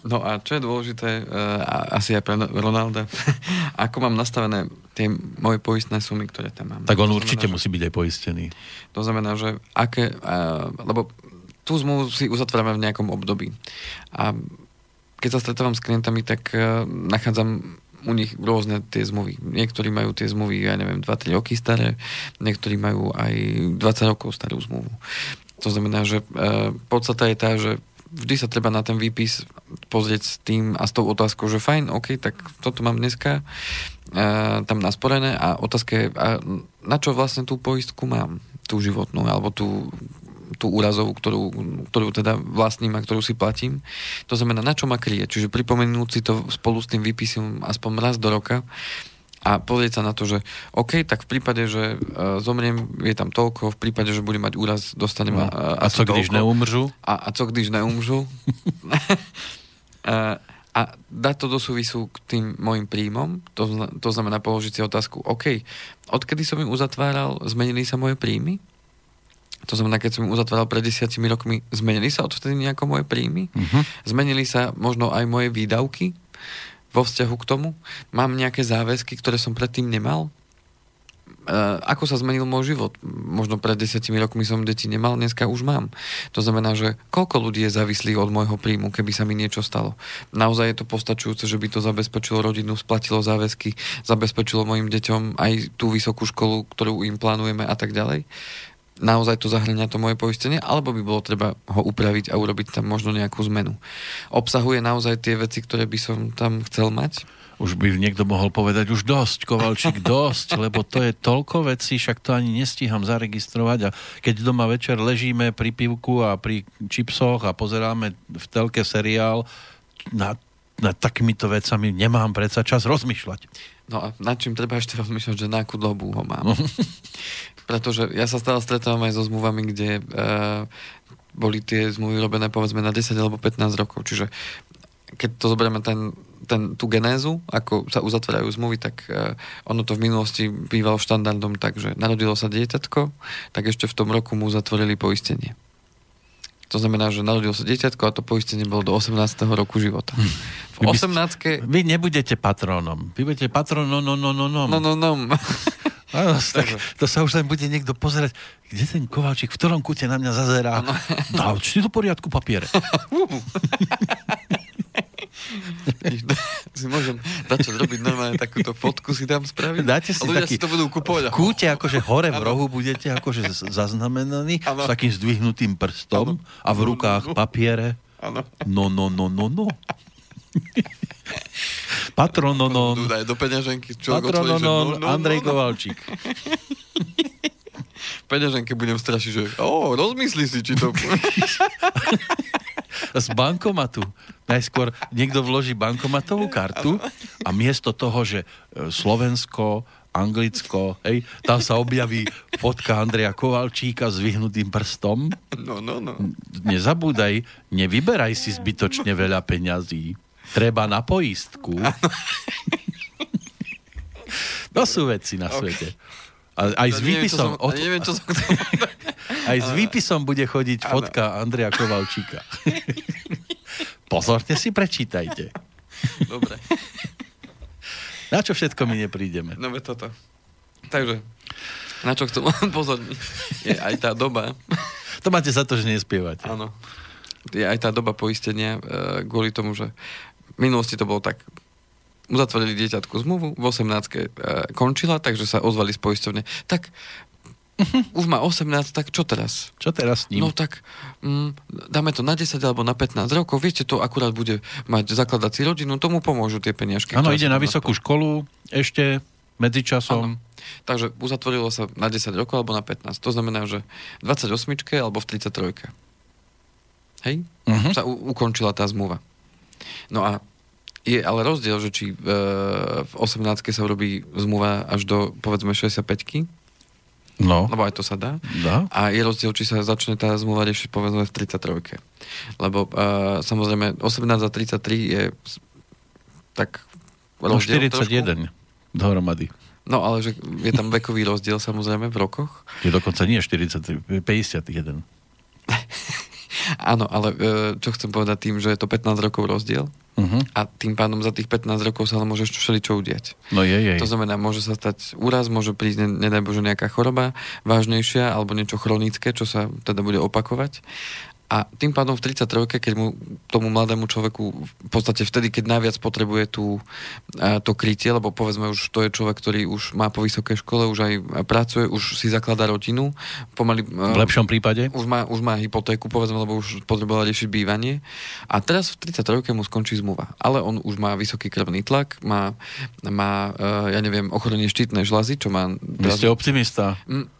No a čo je dôležité, uh, asi aj pre Ronalda, ako mám nastavené tie moje poistné sumy, ktoré tam mám. Tak on to určite znamená, musí byť aj poistený. To znamená, že aké, uh, lebo tú zmluvu si uzatvárame v nejakom období. A keď sa stretávam s klientami, tak uh, nachádzam u nich rôzne tie zmluvy. Niektorí majú tie zmluvy, ja neviem, 2-3 roky staré, niektorí majú aj 20 rokov starú zmluvu. To znamená, že uh, podstata je tá, že vždy sa treba na ten výpis pozrieť s tým a s tou otázkou, že fajn, OK, tak toto mám dneska uh, tam nasporené a otázka je, a na čo vlastne tú poistku mám, tú životnú, alebo tú tú úrazovú, ktorú, ktorú teda vlastním a ktorú si platím. To znamená, na čo ma kryje. Čiže pripomenúť si to spolu s tým výpisom aspoň raz do roka a pozrieť sa na to, že OK, tak v prípade, že uh, zomriem, je tam toľko, v prípade, že budem mať úraz, dostanem no. uh, A co když neumržu? A, a co když neumržu? uh, a dať to do súvisu k tým môjim príjmom, to, to znamená položiť si otázku, OK, odkedy som im uzatváral, zmenili sa moje príjmy? To znamená, keď som uzatváral pred desiatimi rokmi, zmenili sa odtedy nejako moje príjmy? Uh-huh. Zmenili sa možno aj moje výdavky vo vzťahu k tomu? Mám nejaké záväzky, ktoré som predtým nemal? Uh, ako sa zmenil môj život? Možno pred desiatimi rokmi som deti nemal, dneska už mám. To znamená, že koľko ľudí je závislých od môjho príjmu, keby sa mi niečo stalo. Naozaj je to postačujúce, že by to zabezpečilo rodinu, splatilo záväzky, zabezpečilo mojim deťom aj tú vysokú školu, ktorú im plánujeme a tak ďalej naozaj to zahrania to moje poistenie, alebo by bolo treba ho upraviť a urobiť tam možno nejakú zmenu. Obsahuje naozaj tie veci, ktoré by som tam chcel mať? Už by niekto mohol povedať, už dosť, Kovalčík, dosť, lebo to je toľko vecí, však to ani nestíham zaregistrovať a keď doma večer ležíme pri pivku a pri čipsoch a pozeráme v telke seriál, na, na takýmito vecami nemám predsa čas rozmýšľať. No a nad čím treba ešte rozmýšľať, že na akú dobu ho mám. Pretože ja sa stále stretávam aj so zmluvami, kde uh, boli tie zmluvy robené povedzme na 10 alebo 15 rokov. Čiže keď to zoberieme ten, ten, tú genézu, ako sa uzatvárajú zmluvy, tak uh, ono to v minulosti bývalo štandardom tak, že narodilo sa dieťatko, tak ešte v tom roku mu zatvorili poistenie. To znamená, že narodilo sa dieťatko a to poistenie bolo do 18. roku života. V 18. Vy, vy nebudete patrónom. Vy budete patrónom, no, no, no, no. No, no, no. Áno, tak to sa už len bude niekto pozerať, kde ten Kovalčík, v ktorom kute na mňa zazerá. Dá či do poriadku papiere. si môžem dať čo zrobiť normálne takúto fotku si tam spraviť. Dáte si ľudia taký, si to budú kupovať. V kúte, akože hore v rohu budete akože zaznamenaní ano. s takým zdvihnutým prstom ano. a v rukách papiere. Ano. No, no, no, no, no. Patrononon. Daj do peňaženky. Patrononon no, no, no, Andrej no, Kovalčík. v peňaženke budem strašiť, že o, rozmysli si, či to... Z bankomatu. Najskôr niekto vloží bankomatovú kartu a miesto toho, že e, Slovensko, Anglicko, hej, tam sa objaví fotka Andreja Kovalčíka s vyhnutým prstom. No, no, no. Nezabúdaj, nevyberaj si zbytočne veľa peňazí. Treba na poistku. to sú veci na svete. A, aj s výpisom... Neviem, som, neviem, čo som aj s výpisom bude chodiť fotka Andreja Kovalčíka. Pozorne si prečítajte. Dobre. Na čo všetko my neprídeme? No ve toto. Takže, na čo chcem pozorniť, je aj tá doba. To máte za to, že nespievate. Áno. Je aj tá doba poistenia e, kvôli tomu, že v minulosti to bolo tak, uzatvorili dieťatku zmluvu, v 18. E, končila, takže sa ozvali z poisťovne. Tak Už má 18, tak čo teraz? Čo teraz s ním? No tak mm, dáme to na 10 alebo na 15 rokov. Viete, to akurát bude mať zakladací rodinu, tomu pomôžu tie peniažky. Áno, ide na vysokú naspol- školu ešte medzičasom. Áno. Takže uzatvorilo sa na 10 rokov alebo na 15. To znamená, že v 28 alebo v 33. Hej? Mhm. Sa u- ukončila tá zmluva. No a je ale rozdiel, že či e, v 18 sa urobí zmluva až do povedzme 65 No, lebo aj to sa dá. dá. A je rozdiel, či sa začne tá zmluva riešiť povedzme v 33. Lebo uh, samozrejme 18 a 33 je tak No, rozdiel 41 dohromady. No ale že je tam vekový rozdiel samozrejme v rokoch. Je dokonca nie 40, 51. Áno, ale e, čo chcem povedať tým, že je to 15 rokov rozdiel Uh-huh. a tým pádom za tých 15 rokov sa ale môže všeličo udiať. No je, je. To znamená, môže sa stať úraz, môže prísť, ne, nedaj Bože, nejaká choroba vážnejšia alebo niečo chronické, čo sa teda bude opakovať. A tým pádom v 33, keď mu, tomu mladému človeku v podstate vtedy, keď najviac potrebuje tú, to krytie, lebo povedzme už to je človek, ktorý už má po vysokej škole, už aj pracuje, už si zakladá rodinu, pomaly... V lepšom prípade? Už má, už má hypotéku, povedzme, lebo už potreboval riešiť bývanie. A teraz v 33 mu skončí zmluva. Ale on už má vysoký krvný tlak, má, má uh, ja neviem, ochorenie štítnej žľazy, čo má... Vy ste optimista. Mm,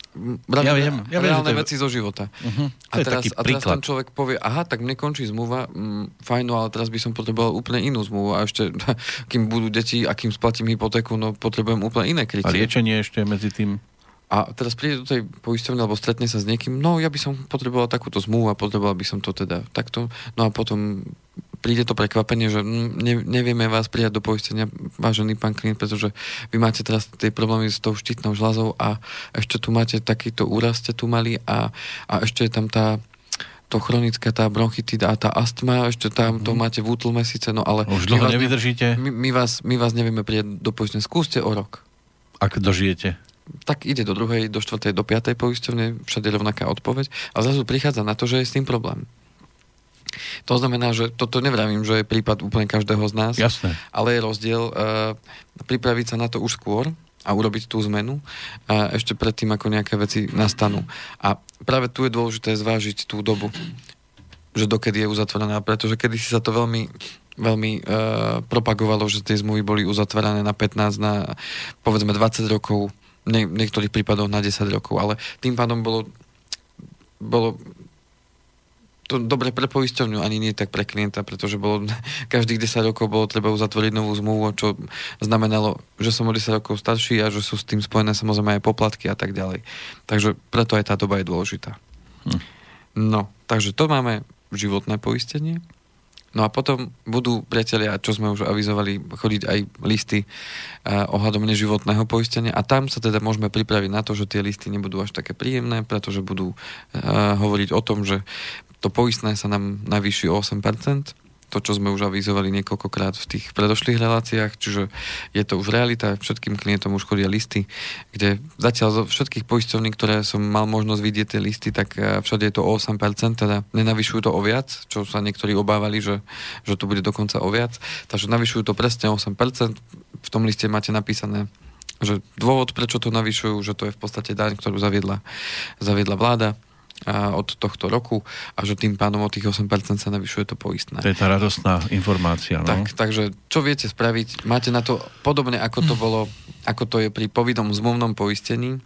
Ja viem, ja viem, reálne to je- veci zo života. Uh-huh. A teraz, a teraz príklad. ten človek povie, aha, tak mne končí zmluva, mm, fajn, no ale teraz by som potreboval úplne inú zmluvu a ešte, kým budú deti a kým splatím hypotéku, no potrebujem úplne iné A krytie. liečenie ešte medzi tým? A teraz príde do tej poisťovne alebo stretne sa s niekým, no ja by som potreboval takúto zmluvu a potreboval by som to teda takto. No a potom príde to prekvapenie, že mm, ne, nevieme vás prijať do poistenia, vážený pán klient, pretože vy máte teraz tie problémy s tou štítnou žľazou a ešte tu máte takýto úraz ste tu mali a, a ešte je tam tá to chronické, tá bronchitida a tá astma, ešte tam to máte v útlme síce, no ale... Už my dlho vás ne- nevydržíte, My, my, vás, my vás nevieme prijať do poistenia. Skúste o rok ak dožijete. tak ide do druhej, do štvrtej, do piatej poisťovne, všade rovnaká odpoveď a zrazu prichádza na to, že je s tým problém. To znamená, že toto nevravím, že je prípad úplne každého z nás, Jasné. ale je rozdiel uh, pripraviť sa na to už skôr a urobiť tú zmenu a ešte predtým, ako nejaké veci nastanú. A práve tu je dôležité zvážiť tú dobu, že dokedy je uzatvorená, pretože kedy si sa to veľmi veľmi uh, propagovalo, že tie zmluvy boli uzatvárané na 15, na povedzme 20 rokov, v niektorých prípadoch na 10 rokov, ale tým pádom bolo, bolo to dobre pre poisťovňu, ani nie tak pre klienta, pretože bolo, každých 10 rokov bolo treba uzatvoriť novú zmluvu, čo znamenalo, že som o 10 rokov starší a že sú s tým spojené samozrejme aj poplatky a tak ďalej. Takže preto aj tá doba je dôležitá. Hm. No, takže to máme životné poistenie. No a potom budú, priatelia, čo sme už avizovali, chodiť aj listy uh, ohľadom neživotného poistenia a tam sa teda môžeme pripraviť na to, že tie listy nebudú až také príjemné, pretože budú uh, hovoriť o tom, že to poistné sa nám navýši o 8%, to, čo sme už avizovali niekoľkokrát v tých predošlých reláciách, čiže je to už realita, všetkým klientom už chodia listy, kde zatiaľ zo všetkých poisťovní, ktoré som mal možnosť vidieť tie listy, tak eh, všade je to o 8%, teda nenavyšujú to o viac, čo sa niektorí obávali, že, že to bude dokonca o viac, takže navyšujú to presne o 8%, v tom liste máte napísané že dôvod, prečo to navyšujú, že to je v podstate daň, ktorú zaviedla, zaviedla vláda a od tohto roku a že tým pádom o tých 8% sa navyšuje to poistné. To je tá radostná informácia. No? Tak, takže čo viete spraviť? Máte na to podobne ako to bolo, ako to je pri povinnom zmluvnom poistení.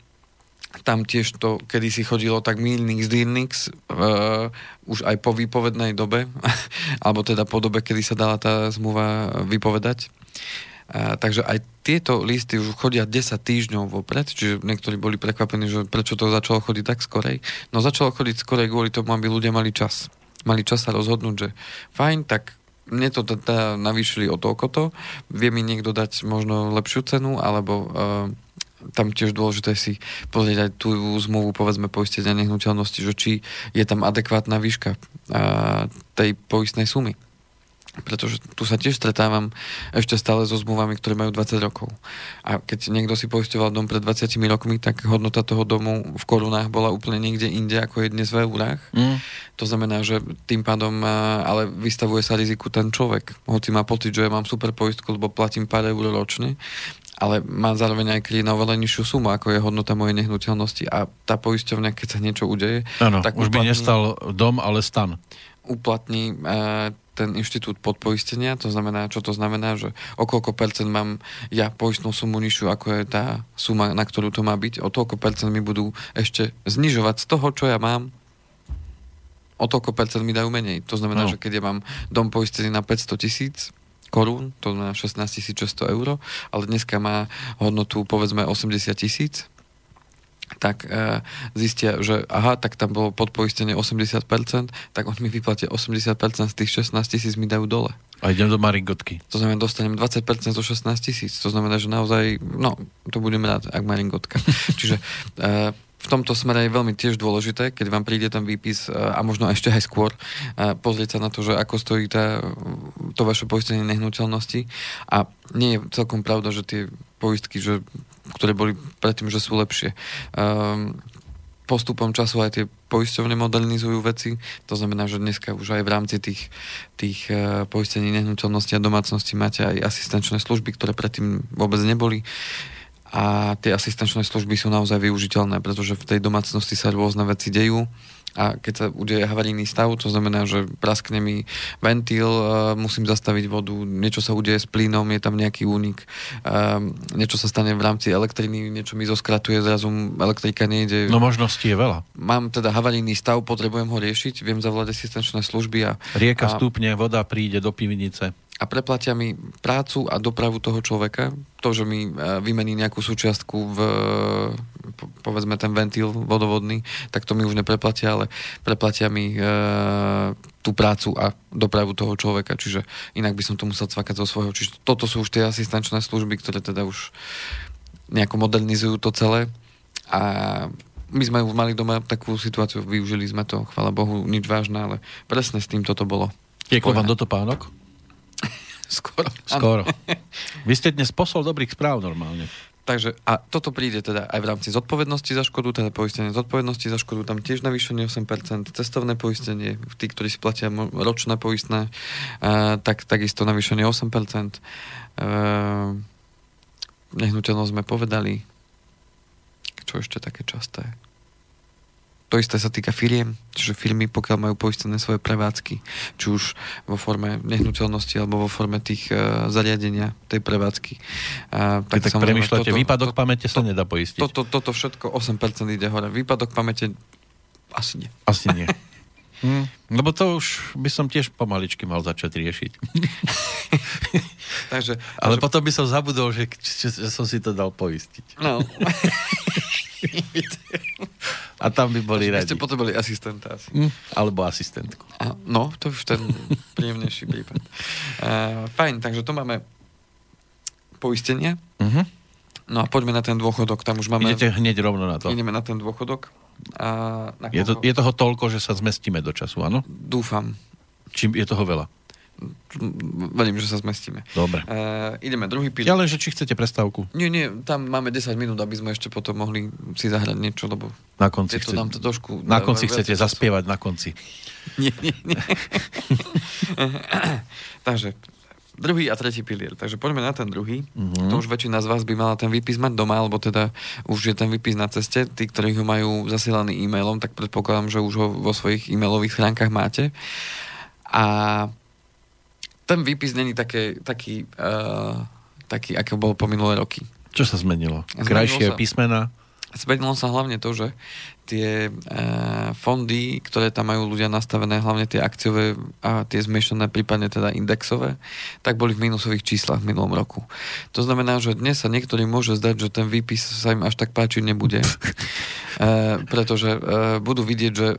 Tam tiež to, kedy si chodilo tak milnix dýrnix, uh, už aj po výpovednej dobe, alebo teda po dobe, kedy sa dala tá zmluva vypovedať. Uh, takže aj tieto listy už chodia 10 týždňov vopred, čiže niektorí boli prekvapení, že prečo to začalo chodiť tak skorej. No začalo chodiť skorej kvôli tomu, aby ľudia mali čas. Mali čas sa rozhodnúť, že fajn, tak mne to teda navýšili o toľko to, vie mi niekto dať možno lepšiu cenu, alebo uh, tam tiež dôležité si pozrieť aj tú zmluvu, povedzme, poistenia nehnuteľnosti, že či je tam adekvátna výška uh, tej poistnej sumy pretože tu sa tiež stretávam ešte stále so zmluvami, ktoré majú 20 rokov. A keď niekto si poisťoval dom pred 20 rokmi, tak hodnota toho domu v korunách bola úplne niekde inde, ako je dnes v eurách. Mm. To znamená, že tým pádom a, ale vystavuje sa riziku ten človek. Hoci má pocit, že ja mám super poistku, lebo platím pár eur ročne, ale má zároveň aj klient na oveľa nižšiu sumu, ako je hodnota mojej nehnuteľnosti a tá poisťovňa, keď sa niečo udeje, Áno, tak už by uplatní- nestal dom, ale stan. uplatní e, ten inštitút podpoistenia, to znamená, čo to znamená, že o koľko percent mám ja poistnú sumu nižšiu, ako je tá suma, na ktorú to má byť, o toľko percent mi budú ešte znižovať z toho, čo ja mám, o toľko percent mi dajú menej. To znamená, No. že keď ja mám dom poistený na 500 tisíc korún, to znamená 16 600 eur, ale dneska má hodnotu povedzme 80 tisíc, tak e, zistia, že aha, tak tam bolo podpoistenie 80%, tak on mi vyplatia 80% z tých 16 tisíc mi dajú dole. A idem do Maringotky. To znamená, dostanem 20% zo 16 tisíc. To znamená, že naozaj, no, to budem rád, ak Maringotka. Čiže e, v tomto smere je veľmi tiež dôležité, keď vám príde ten výpis e, a možno ešte aj skôr, e, pozrieť sa na to, že ako stojí tá, to vaše poistenie nehnuteľnosti. A nie je celkom pravda, že tie poistky, že, ktoré boli predtým, že sú lepšie. Um, postupom času aj tie poisťovne modernizujú veci. To znamená, že dneska už aj v rámci tých, tých uh, poistení nehnuteľnosti a domácnosti máte aj asistenčné služby, ktoré predtým vôbec neboli. A tie asistenčné služby sú naozaj využiteľné, pretože v tej domácnosti sa rôzne veci dejú a keď sa udeje havarijný stav, to znamená, že praskne mi ventil, uh, musím zastaviť vodu, niečo sa udeje s plynom, je tam nejaký únik, um, niečo sa stane v rámci elektriny, niečo mi zoskratuje, zrazu elektrika nejde. No možností je veľa. Mám teda havarijný stav, potrebujem ho riešiť, viem zavolať asistenčné služby a, Rieka A- stúpne, voda príde do pivnice. A preplatia mi prácu a dopravu toho človeka. To, že mi e, vymení nejakú súčiastku v, po- povedzme, ten ventil vodovodný, tak to mi už nepreplatia, ale preplatia mi e, tú prácu a dopravu toho človeka. Čiže inak by som to musel cvakať zo svojho. Čiže toto sú už tie asistenčné služby, ktoré teda už nejako modernizujú to celé. A my sme už mali doma takú situáciu, využili sme to, chvála Bohu, nič vážne, ale presne s tým toto bolo. Tieklo vám do topánok? Skoro. Skoro. Vy ste dnes posol dobrých správ normálne. Takže a toto príde teda aj v rámci zodpovednosti za škodu, teda poistenie zodpovednosti za škodu, tam tiež navýšenie 8%, cestovné poistenie, tí, ktorí si platia ročné poistné, uh, tak takisto navýšenie 8%. Uh, nehnuteľnosť sme povedali. Čo ešte také časté? To isté sa týka firiem, čiže firmy, pokiaľ majú poistené svoje prevádzky, či už vo forme nehnuteľnosti alebo vo forme tých uh, zariadenia tej prevádzky. Uh, Keď tak premyšľate, toto- výpadok to- pamäte sa nedá poistiť. toto, toto všetko 8% ide hore. Výpadok pamäte asi nie. Asi nie. Hm, lebo to už by som tiež pomaličky mal začať riešiť. Takže, Ale takže potom by som zabudol, že, že, že som si to dal poistiť. no. A tam by boli radi. ste potrebovali asistenta asi. Hm, alebo asistentku. A, no, to už ten príjemnejší prípad. Uh, fajn, takže to máme poistenie. Uh-huh. No a poďme na ten dôchodok. Tam už máme... Idete hneď rovno na to. Ideme na ten dôchodok. A na Je, to, je toho toľko, že sa zmestíme do času, áno? Dúfam. Čím je toho veľa? Verím, že sa zmestíme. Dobre. Uh, ideme druhý Ja pilier. len, že či chcete prestávku Nie, nie, tam máme 10 minút, aby sme ešte potom mohli si zahrať niečo, lebo na konci. tieto nám to trošku... Na konci chcete času. zaspievať na konci. Nie, nie, nie. Takže druhý a tretí pilier. Takže poďme na ten druhý. Mhm. To už väčšina z vás by mala ten výpis mať doma, alebo teda už je ten výpis na ceste. Tí, ktorí ho majú zasielaný e-mailom, tak predpokladám, že už ho vo svojich e-mailových schránkach máte. A ten výpis není také, taký, uh, taký, ako bol po minulé roky. Čo sa zmenilo? Zmenilo Krajšie sa. písmena? Zmenilo sa hlavne to, že tie e, fondy, ktoré tam majú ľudia nastavené, hlavne tie akciové a tie zmiešané, prípadne teda indexové, tak boli v minusových číslach v minulom roku. To znamená, že dnes sa niektorým môže zdať, že ten výpis sa im až tak páčiť nebude. e, pretože e, budú vidieť, že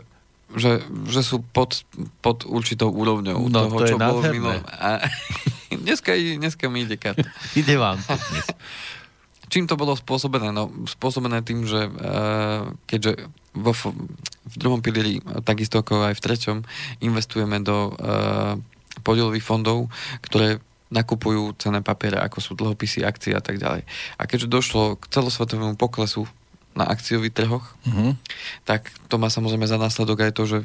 že, že sú pod, pod určitou úrovňou No, toho, to čo bolo v minulom. A, dneska, dneska mi ide kat. Ide vám. Čím to bolo spôsobené? No, spôsobené tým, že uh, keďže vo, v druhom pilieri, a takisto ako aj v treťom, investujeme do uh, podielových fondov, ktoré nakupujú cenné papiere, ako sú dlhopisy, akcie a tak ďalej. A keďže došlo k celosvetovému poklesu na akciových trhoch, Uh-huh. tak to má samozrejme za následok aj to, že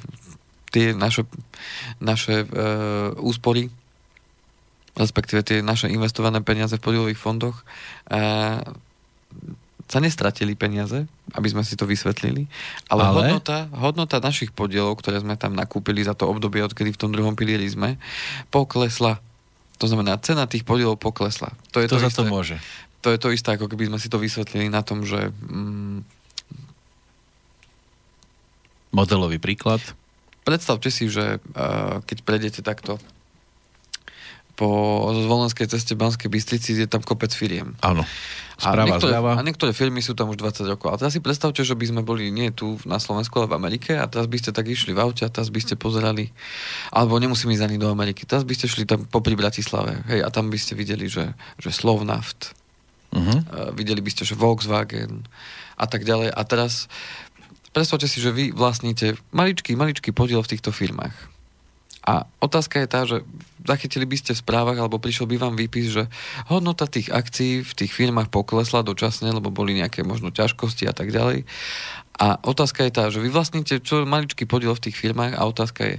tie naše, naše uh, úspory respektíve tie naše investované peniaze v podielových fondoch, uh, sa nestratili peniaze, aby sme si to vysvetlili, ale, ale? Hodnota, hodnota našich podielov, ktoré sme tam nakúpili za to obdobie, odkedy v tom druhom pilieri sme, poklesla. To znamená, cena tých podielov poklesla. To je to, to za isté, to môže? To je to isté, ako keby sme si to vysvetlili na tom, že... Mm, Modelový príklad? Predstavte si, že uh, keď prejdete takto po zvolenskej ceste Banskej Bystrici je tam kopec firiem. Áno. Správa, a, niektoré, a niektoré firmy sú tam už 20 rokov. A teraz si predstavte, že by sme boli nie tu na Slovensku, ale v Amerike a teraz by ste tak išli v aute a teraz by ste pozerali, alebo nemusíme ísť ani do Ameriky, teraz by ste šli tam popri Bratislave, hej, a tam by ste videli, že, že Slovnaft, uh-huh. uh, videli by ste, že Volkswagen a tak ďalej. A teraz predstavte si, že vy vlastníte maličký, maličký podiel v týchto firmách. A otázka je tá, že zachytili by ste v správach, alebo prišiel by vám výpis, že hodnota tých akcií v tých firmách poklesla dočasne, lebo boli nejaké možno ťažkosti a tak ďalej. A otázka je tá, že vy vlastníte čo maličký podiel v tých firmách a otázka je,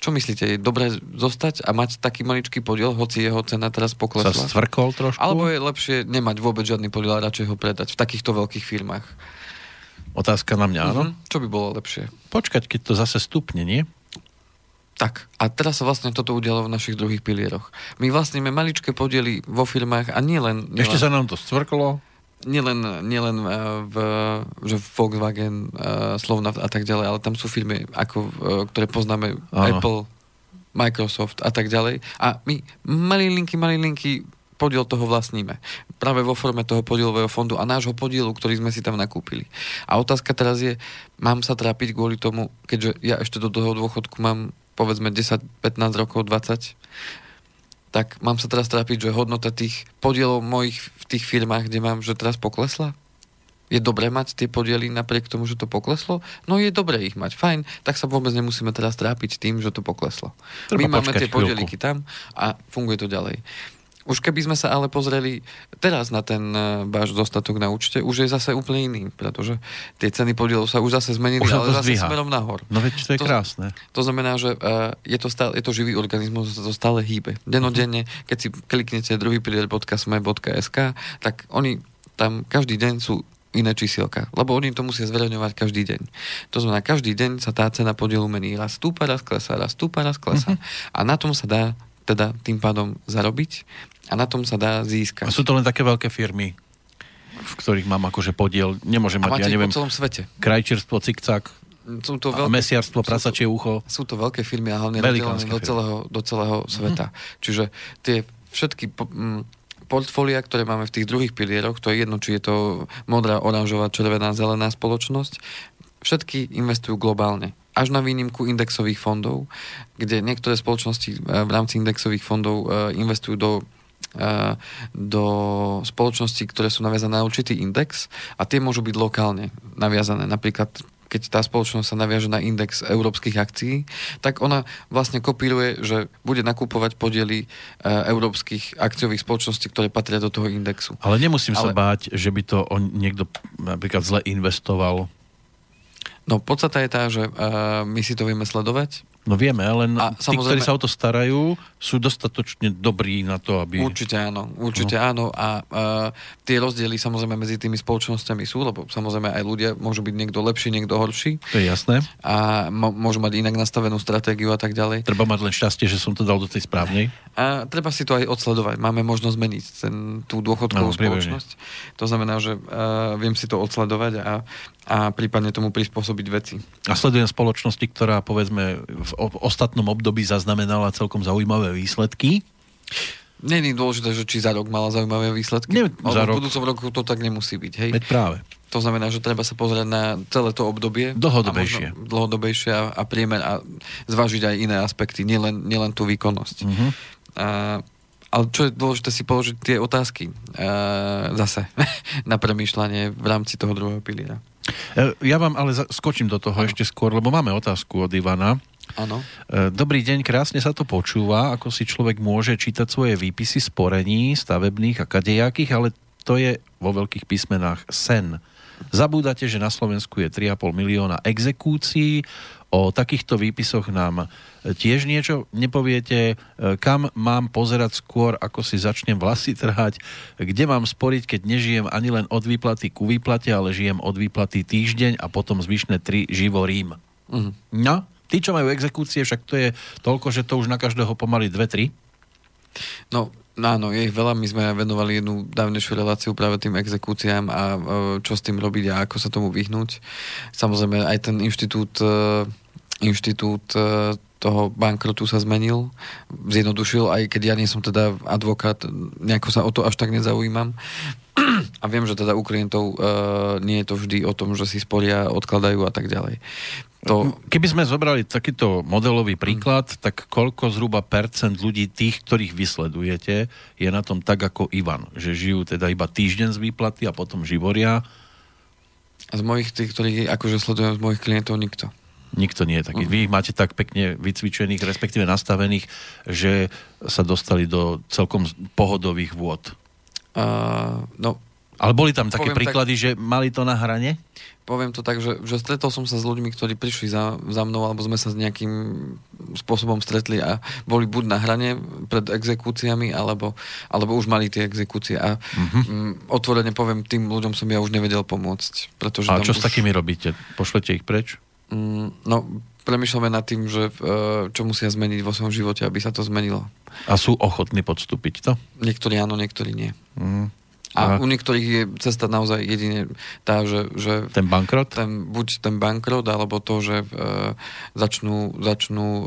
čo myslíte, je dobré zostať a mať taký maličký podiel, hoci jeho cena teraz poklesla? Sa stvrkol trošku? Alebo je lepšie nemať vôbec žiadny podiel a radšej ho predať v takýchto veľkých firmách? Otázka na mňa, áno? Uh-huh. Čo by bolo lepšie? Počkať, keď to zase stupne, nie? Tak, a teraz sa vlastne toto udialo v našich druhých pilieroch. My vlastníme maličké podiely vo firmách a nielen... Nie Ešte sa nám to stvrklo. Nielen, nielen eh, v, že Volkswagen, uh, Slovna a tak ďalej, ale tam sú firmy, ako, uh, ktoré poznáme, Áno. Apple, Microsoft a tak ďalej. A my malý linky, malý linky podiel toho vlastníme. Práve vo forme toho podielového fondu a nášho podielu, ktorý sme si tam nakúpili. A otázka teraz je, mám sa trápiť kvôli tomu, keďže ja ešte do toho dôchodku mám povedzme 10, 15 rokov, 20, tak mám sa teraz trápiť, že hodnota tých podielov mojich v tých firmách, kde mám, že teraz poklesla? Je dobré mať tie podiely napriek tomu, že to pokleslo? No je dobré ich mať, fajn, tak sa vôbec nemusíme teraz trápiť tým, že to pokleslo. Treba My máme tie podieliky tam a funguje to ďalej. Už keby sme sa ale pozreli teraz na ten uh, váš dostatok na účte, už je zase úplne iný, pretože tie ceny podielov sa už zase zmenili, už ale zase smerom nahor. No veď to je to, krásne. To znamená, že uh, je, to stále, je to živý organizmus, to stále hýbe. Denodenne, keď si kliknete druhý pilier.sme.sk, tak oni tam každý deň sú iné čísielka, lebo oni to musia zverejňovať každý deň. To znamená, každý deň sa tá cena podielu mení. Raz stúpa, raz klesá, raz stúpa, raz klesá. Uh-huh. A na tom sa dá teda tým pádom zarobiť a na tom sa dá získať. A sú to len také veľké firmy, v ktorých mám akože podiel, nemôžem mať, ja neviem, po celom svete. krajčerstvo, cikcak, sú to veľké, mesiarstvo, prasačie ucho. Sú to veľké firmy a hlavne do celého, do celého sveta. Mm-hmm. Čiže tie všetky portfólia, ktoré máme v tých druhých pilieroch, to je jedno, či je to modrá, oranžová, červená, zelená spoločnosť, všetky investujú globálne až na výnimku indexových fondov, kde niektoré spoločnosti eh, v rámci indexových fondov eh, investujú do eh, do spoločností, ktoré sú naviazané na určitý index a tie môžu byť lokálne naviazané. Napríklad keď tá spoločnosť sa naviaže na index európskych akcií, tak ona vlastne kopíruje, že bude nakupovať podiely e, európskych akciových spoločností, ktoré patria do toho indexu. Ale nemusím Ale... sa báť, že by to on niekto napríklad zle investoval No podstata je tá, že uh, my si to vieme sledovať, No vieme, len a tí, ktorí sa o to starajú, sú dostatočne dobrí na to, aby... Určite áno, určite no. áno a uh, tie rozdiely samozrejme medzi tými spoločnosťami sú, lebo samozrejme aj ľudia môžu byť niekto lepší, niekto horší. To je jasné. A m- môžu mať inak nastavenú stratégiu a tak ďalej. Treba mať len šťastie, že som to dal do tej správnej. A treba si to aj odsledovať. Máme možnosť zmeniť ten, tú dôchodkovú no, spoločnosť. To znamená, že uh, viem si to odsledovať a, a prípadne tomu prispôsobiť veci. A sledujem spoločnosti, ktorá povedzme v ostatnom období zaznamenala celkom zaujímavé výsledky. Není dôležité, že či za rok mala zaujímavé výsledky. Nie, za rok. v budúcom roku to tak nemusí byť, hej? Veď práve. To znamená, že treba sa pozrieť na celé to obdobie. Dlhodobejšie. A dlhodobejšie a, a priemer a zvážiť aj iné aspekty, nielen, nielen tú výkonnosť. Uh-huh. A, ale čo je dôležité si položiť tie otázky uh, zase na premýšľanie v rámci toho druhého piliera. E, ja vám ale skočím do toho ano. ešte skôr, lebo máme otázku od Ivana. Áno. E, dobrý deň, krásne sa to počúva, ako si človek môže čítať svoje výpisy sporení, stavebných a kadejakých, ale to je vo veľkých písmenách sen. Zabúdate, že na Slovensku je 3,5 milióna exekúcií. O takýchto výpisoch nám tiež niečo nepoviete. Kam mám pozerať skôr, ako si začnem vlasy trhať? Kde mám sporiť, keď nežijem ani len od výplaty ku výplate, ale žijem od výplaty týždeň a potom zvyšné tri živorím? Uh-huh. No, tí, čo majú exekúcie, však to je toľko, že to už na každého pomaly dve, tri. No, áno, je ich veľa. My sme venovali jednu dávnejšiu reláciu práve tým exekúciám a e, čo s tým robiť a ako sa tomu vyhnúť. Samozrejme, aj ten inštitút, e, inštitút e, toho bankrotu sa zmenil, zjednodušil, aj keď ja nie som teda advokát, nejako sa o to až tak nezaujímam. A viem, že teda u klientov uh, nie je to vždy o tom, že si sporia, odkladajú a tak ďalej. To... Keby sme zobrali takýto modelový príklad, hmm. tak koľko zhruba percent ľudí, tých, ktorých vysledujete, je na tom tak ako Ivan, že žijú teda iba týždeň z výplaty a potom živoria? A z mojich tých, ktorých akože sledujem z mojich klientov, nikto. Nikto nie je taký. Uh-huh. Vy ich máte tak pekne vycvičených, respektíve nastavených, že sa dostali do celkom pohodových vôd. Uh, no, Ale boli tam také príklady, tak... že mali to na hrane? poviem to tak, že, že stretol som sa s ľuďmi, ktorí prišli za, za mnou, alebo sme sa s nejakým spôsobom stretli a boli buď na hrane pred exekúciami, alebo, alebo už mali tie exekúcie. A uh-huh. otvorene poviem, tým ľuďom som ja už nevedel pomôcť. Pretože a čo už... s takými robíte? Pošlete ich preč? Mm, no, premyšľame nad tým, že e, čo musia zmeniť vo svojom živote, aby sa to zmenilo. A sú ochotní podstúpiť to? Niektorí áno, niektorí nie. Mm. A u niektorých je cesta naozaj jedine tá, že... že ten bankrot? Ten, buď ten bankrot, alebo to, že e, začnú, začnú e,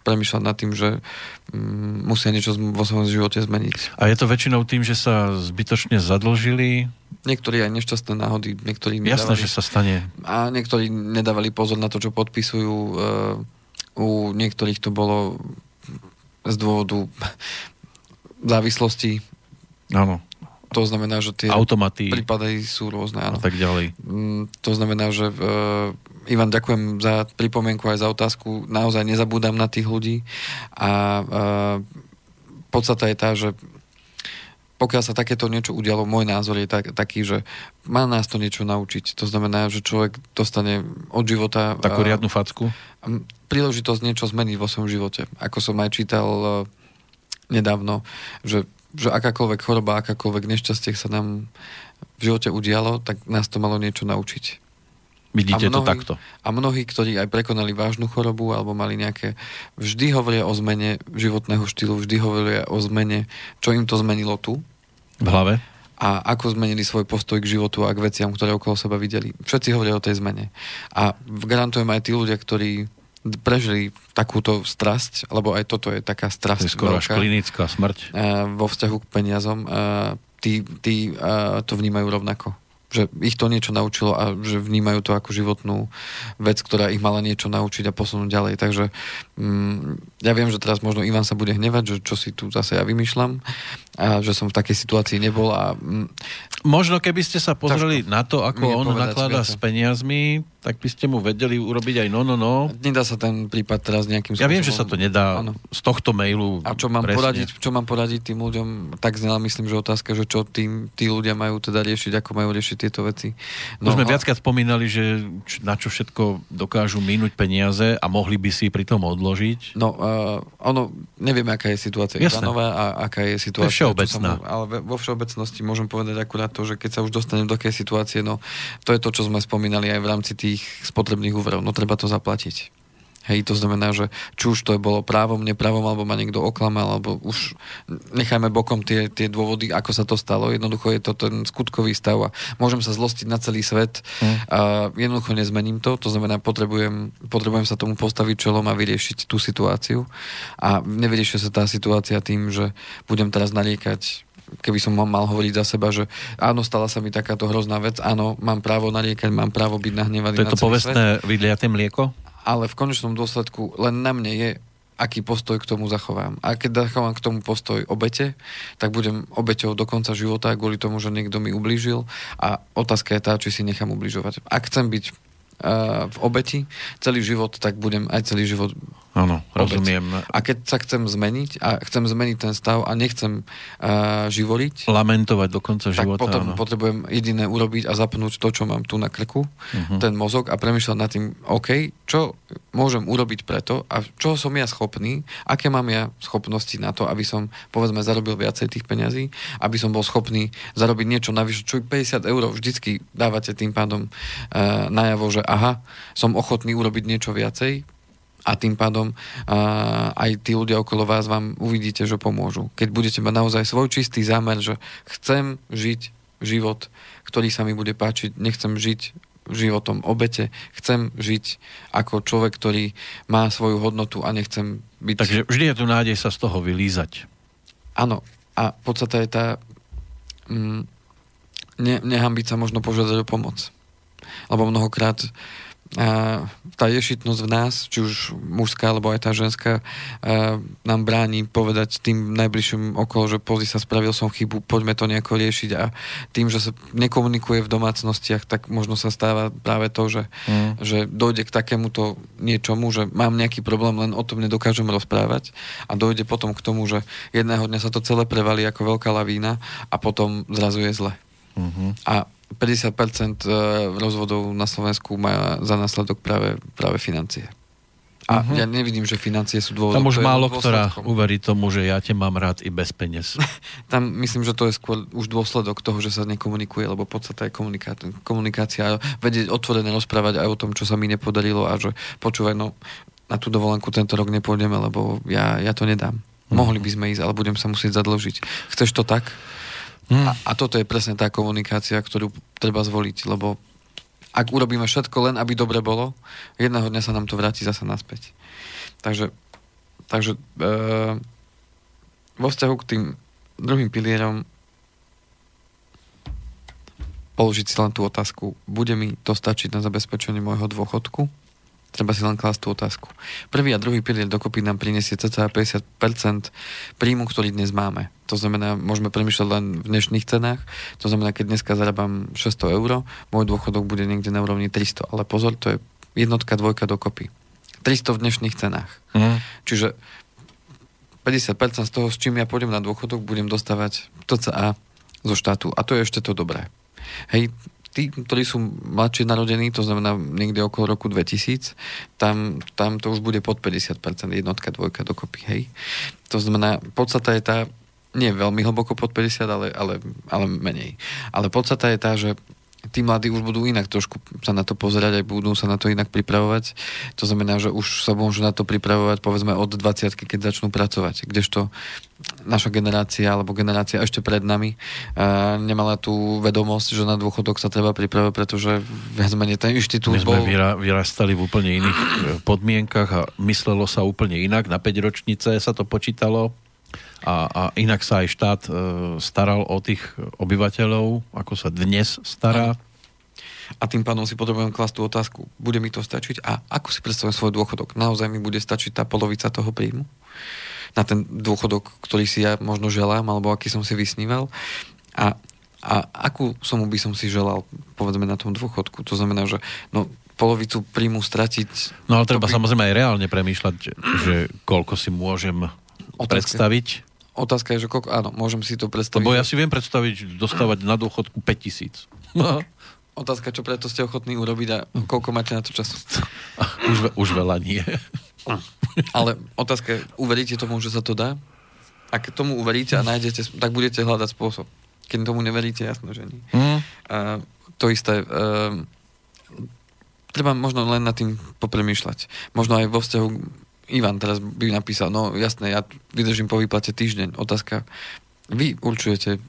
premyšľať nad tým, že m, mm, musia niečo vo svojom živote zmeniť. A je to väčšinou tým, že sa zbytočne zadlžili? Niektorí aj nešťastné náhody, niektorí nedávali, Jasné, že sa stane. A niektorí nedávali pozor na to, čo podpisujú. E, u niektorých to bolo z dôvodu závislosti. Áno to znamená, že tie Automaty. prípady sú rôzne. Áno. A tak ďalej. Mm, to znamená, že uh, Ivan, ďakujem za pripomienku aj za otázku. Naozaj nezabúdam na tých ľudí a uh, podstata je tá, že pokiaľ sa takéto niečo udialo, môj názor je tak, taký, že má nás to niečo naučiť. To znamená, že človek dostane od života... Takú riadnu facku? Príležitosť niečo zmeniť vo svojom živote. Ako som aj čítal nedávno, že že akákoľvek choroba, akákoľvek nešťastie sa nám v živote udialo, tak nás to malo niečo naučiť. Vidíte mnohí, to takto. A mnohí, ktorí aj prekonali vážnu chorobu alebo mali nejaké, vždy hovoria o zmene životného štýlu, vždy hovoria o zmene, čo im to zmenilo tu. V hlave? A ako zmenili svoj postoj k životu a k veciam, ktoré okolo seba videli. Všetci hovoria o tej zmene. A garantujem aj tí ľudia, ktorí prežili takúto strasť, lebo aj toto je taká strasť. Je skoro veľká, až klinická smrť. vo vzťahu k peniazom. tí, tí to vnímajú rovnako že ich to niečo naučilo a že vnímajú to ako životnú vec, ktorá ich mala niečo naučiť a posunúť ďalej. Takže mm, ja viem, že teraz možno Ivan sa bude hnevať, že čo si tu zase ja vymýšľam a že som v takej situácii nebol a... Mm, možno keby ste sa pozreli na to, ako on nakladá s peniazmi, tak by ste mu vedeli urobiť aj no, no, no. Nedá sa ten prípad teraz nejakým spôsobom... Ja viem, že sa to nedá ano. z tohto mailu. A čo mám, poradiť, čo mám poradiť tým ľuďom, tak znela myslím, že otázka, že čo tým, tí ľudia majú teda riešiť, ako majú riešiť tieto veci. No, to sme a... viackrát spomínali, že na čo všetko dokážu minúť peniaze a mohli by si pri tom odložiť. No, uh, ono, nevieme, aká je situácia Ivanova a aká je situácia... To je všeobecná. Mu, ale vo všeobecnosti môžem povedať akurát to, že keď sa už dostanem do takej situácie, no to je to, čo sme spomínali aj v rámci tých spotrebných úverov, no treba to zaplatiť. Hej, to znamená, že či už to bolo právom, nepravom, alebo ma niekto oklamal, alebo už nechajme bokom tie, tie dôvody, ako sa to stalo. Jednoducho je to ten skutkový stav a môžem sa zlostiť na celý svet mm. a jednoducho nezmením to. To znamená, potrebujem, potrebujem sa tomu postaviť čelom a vyriešiť tú situáciu. A nevyrieši sa tá situácia tým, že budem teraz naliekať keby som mal hovoriť za seba, že áno, stala sa mi takáto hrozná vec, áno, mám právo nariekať, mám právo byť nahnevaný to je to povestné vydliaté mlieko? Ale v konečnom dôsledku len na mne je, aký postoj k tomu zachovám. A keď zachovám k tomu postoj obete, tak budem obeťou do konca života kvôli tomu, že niekto mi ublížil a otázka je tá, či si nechám ubližovať. Ak chcem byť v obeti celý život, tak budem aj celý život Áno, rozumiem. A keď sa chcem zmeniť a chcem zmeniť ten stav a nechcem uh, živoriť, lamentovať do konca tak života. potom áno. potrebujem jediné urobiť a zapnúť to, čo mám tu na krku, uh-huh. ten mozog a premyšľať nad tým, OK, čo môžem urobiť preto a čo som ja schopný, aké mám ja schopnosti na to, aby som, povedzme, zarobil viacej tých peňazí, aby som bol schopný zarobiť niečo navyše, čo 50 eur vždycky dávate tým pádom uh, najavo, že aha, som ochotný urobiť niečo viacej, a tým pádom uh, aj tí ľudia okolo vás vám uvidíte, že pomôžu. Keď budete mať naozaj svoj čistý zámer, že chcem žiť život, ktorý sa mi bude páčiť, nechcem žiť životom obete, chcem žiť ako človek, ktorý má svoju hodnotu a nechcem byť... Takže vždy je tu nádej sa z toho vylízať. Áno. A podstate je tá... Mm, ne, nehambiť sa možno požiadať o pomoc. Lebo mnohokrát a tá ješitnosť v nás, či už mužská alebo aj tá ženská, nám bráni povedať tým najbližším okolo, že pozri sa, spravil som chybu, poďme to nejako riešiť a tým, že sa nekomunikuje v domácnostiach, tak možno sa stáva práve to, že, mm. že dojde k takémuto niečomu, že mám nejaký problém, len o tom nedokážem rozprávať a dojde potom k tomu, že jedného dňa sa to celé prevalí ako veľká lavína a potom zrazu je zle. Mm-hmm. A 50% e, rozvodov na Slovensku má za následok práve, práve financie. A uh-huh. ja nevidím, že financie sú dôvodom. Tam už málo ktorá uverí tomu, že ja te mám rád i bez peniaz. Tam myslím, že to je skôr už dôsledok toho, že sa nekomunikuje, lebo podstata je komunikácia. komunikácia vedieť otvorené rozprávať aj o tom, čo sa mi nepodarilo a že počúvaj, no na tú dovolenku tento rok nepôjdeme, lebo ja, ja to nedám. Uh-huh. Mohli by sme ísť, ale budem sa musieť zadložiť. Chceš to tak? Hmm. A, a toto je presne tá komunikácia, ktorú treba zvoliť, lebo ak urobíme všetko len, aby dobre bolo, jedného dňa sa nám to vráti zase naspäť. Takže, takže e, vo vzťahu k tým druhým pilierom položiť si len tú otázku, bude mi to stačiť na zabezpečenie môjho dôchodku? Treba si len klásť tú otázku. Prvý a druhý pilier dokopy nám prinesie cca 50% príjmu, ktorý dnes máme. To znamená, môžeme premyšľať len v dnešných cenách. To znamená, keď dneska zarábam 600 eur, môj dôchodok bude niekde na úrovni 300. Ale pozor, to je jednotka, dvojka dokopy. 300 v dnešných cenách. Mm. Čiže 50% z toho, s čím ja pôjdem na dôchodok, budem dostávať TCA zo štátu. A to je ešte to dobré. Hej, tí, ktorí sú mladšie narodení, to znamená niekde okolo roku 2000, tam, tam to už bude pod 50%, jednotka, dvojka dokopy, hej. To znamená, podstata je tá, nie veľmi hlboko pod 50, ale, ale, ale menej. Ale podstata je tá, že tí mladí už budú inak trošku sa na to pozerať, aj budú sa na to inak pripravovať. To znamená, že už sa môžu na to pripravovať povedzme od 20 keď začnú pracovať. Kdežto naša generácia alebo generácia ešte pred nami uh, nemala tú vedomosť, že na dôchodok sa treba pripravať, pretože viac menej ten inštitút My sme bol... vyra, vyrastali v úplne iných eh, podmienkach a myslelo sa úplne inak. Na 5 ročnice sa to počítalo a, a inak sa aj štát e, staral o tých obyvateľov, ako sa dnes stará. A tým pádom si potrebujem klásť tú otázku, bude mi to stačiť a ako si predstavujem svoj dôchodok? Naozaj mi bude stačiť tá polovica toho príjmu? Na ten dôchodok, ktorý si ja možno želám, alebo aký som si vysníval? A, a akú sumu by som si želal, povedzme, na tom dôchodku? To znamená, že no, polovicu príjmu stratiť... No ale treba by... samozrejme aj reálne premýšľať, že koľko si môžem Otázka. predstaviť Otázka je, že koľko, áno, môžem si to predstaviť. Lebo ja si viem predstaviť dostávať na dôchodku 5000. Otázka, čo preto ste ochotní urobiť a koľko máte na to času? Už, už veľa nie. Ale otázka je, uveríte tomu, že sa to dá? Ak tomu uveríte a nájdete, tak budete hľadať spôsob. Keď tomu neveríte, jasno, že nie. Mm. A to isté. Um, treba možno len nad tým popremýšľať. Možno aj vo vzťahu Ivan teraz by napísal, no jasné, ja vydržím po výplate týždeň. Otázka, vy určujete,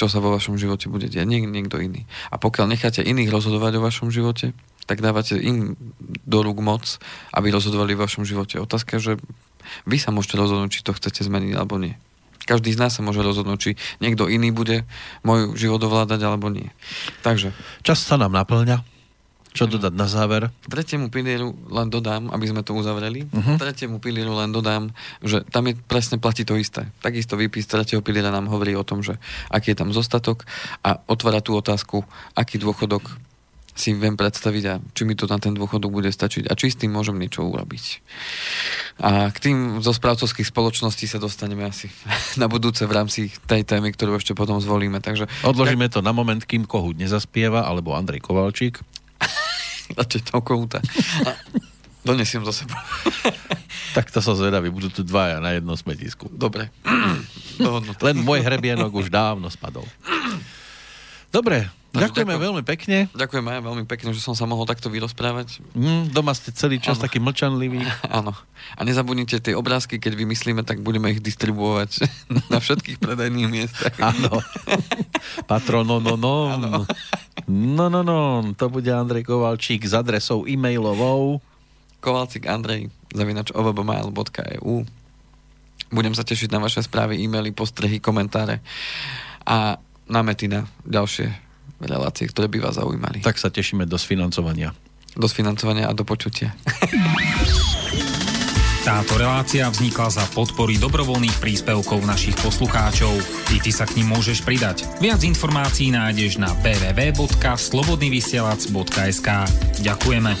čo sa vo vašom živote bude diať, nie niekto iný. A pokiaľ necháte iných rozhodovať o vašom živote, tak dávate im do rúk moc, aby rozhodovali v vašom živote. Otázka, že vy sa môžete rozhodnúť, či to chcete zmeniť alebo nie. Každý z nás sa môže rozhodnúť, či niekto iný bude môj život ovládať alebo nie. Takže. Čas sa nám naplňa. Čo dodať na záver? Tretiemu pilieru len dodám, aby sme to uzavreli. Uh-huh. Tretiemu pilieru len dodám, že tam je presne platí to isté. Takisto výpis tretieho piliera nám hovorí o tom, že aký je tam zostatok a otvára tú otázku, aký dôchodok si viem predstaviť a či mi to na ten dôchodok bude stačiť a či s tým môžem niečo urobiť. A k tým zo správcovských spoločností sa dostaneme asi na budúce v rámci tej témy, ktorú ešte potom zvolíme. Takže, Odložíme tak... to na moment, kým Kohút nezaspieva, alebo Andrej Kovalčík. Radšej toho Kohúta. Donesiem zo sebou. tak to som zvedavý, budú tu dvaja na jednom smetisku. Dobre. Len môj hrebienok už dávno spadol. Dobre, Ďakujeme ďakujem, veľmi pekne. Ďakujem aj veľmi pekne, že som sa mohol takto vyrozprávať. Mm, doma ste celý čas ano. taký mlčanlivý. Áno. A nezabudnite tie obrázky, keď vymyslíme, tak budeme ich distribuovať na všetkých predajných miestach. Áno. Patrono, no, no. No, no, no. To bude Andrej Kovalčík s adresou e-mailovou. Kovalčík Andrej zavinač ovbmail.eu Budem sa tešiť na vaše správy, e-maily, postrehy, komentáre a námety na ďalšie relácie, ktoré by vás zaujímali. Tak sa tešíme do sfinancovania. Do sfinancovania a do počutia. Táto relácia vznikla za podpory dobrovoľných príspevkov našich poslucháčov. I ty sa k ním môžeš pridať. Viac informácií nájdeš na www.slobodnyvysielac.sk Ďakujeme.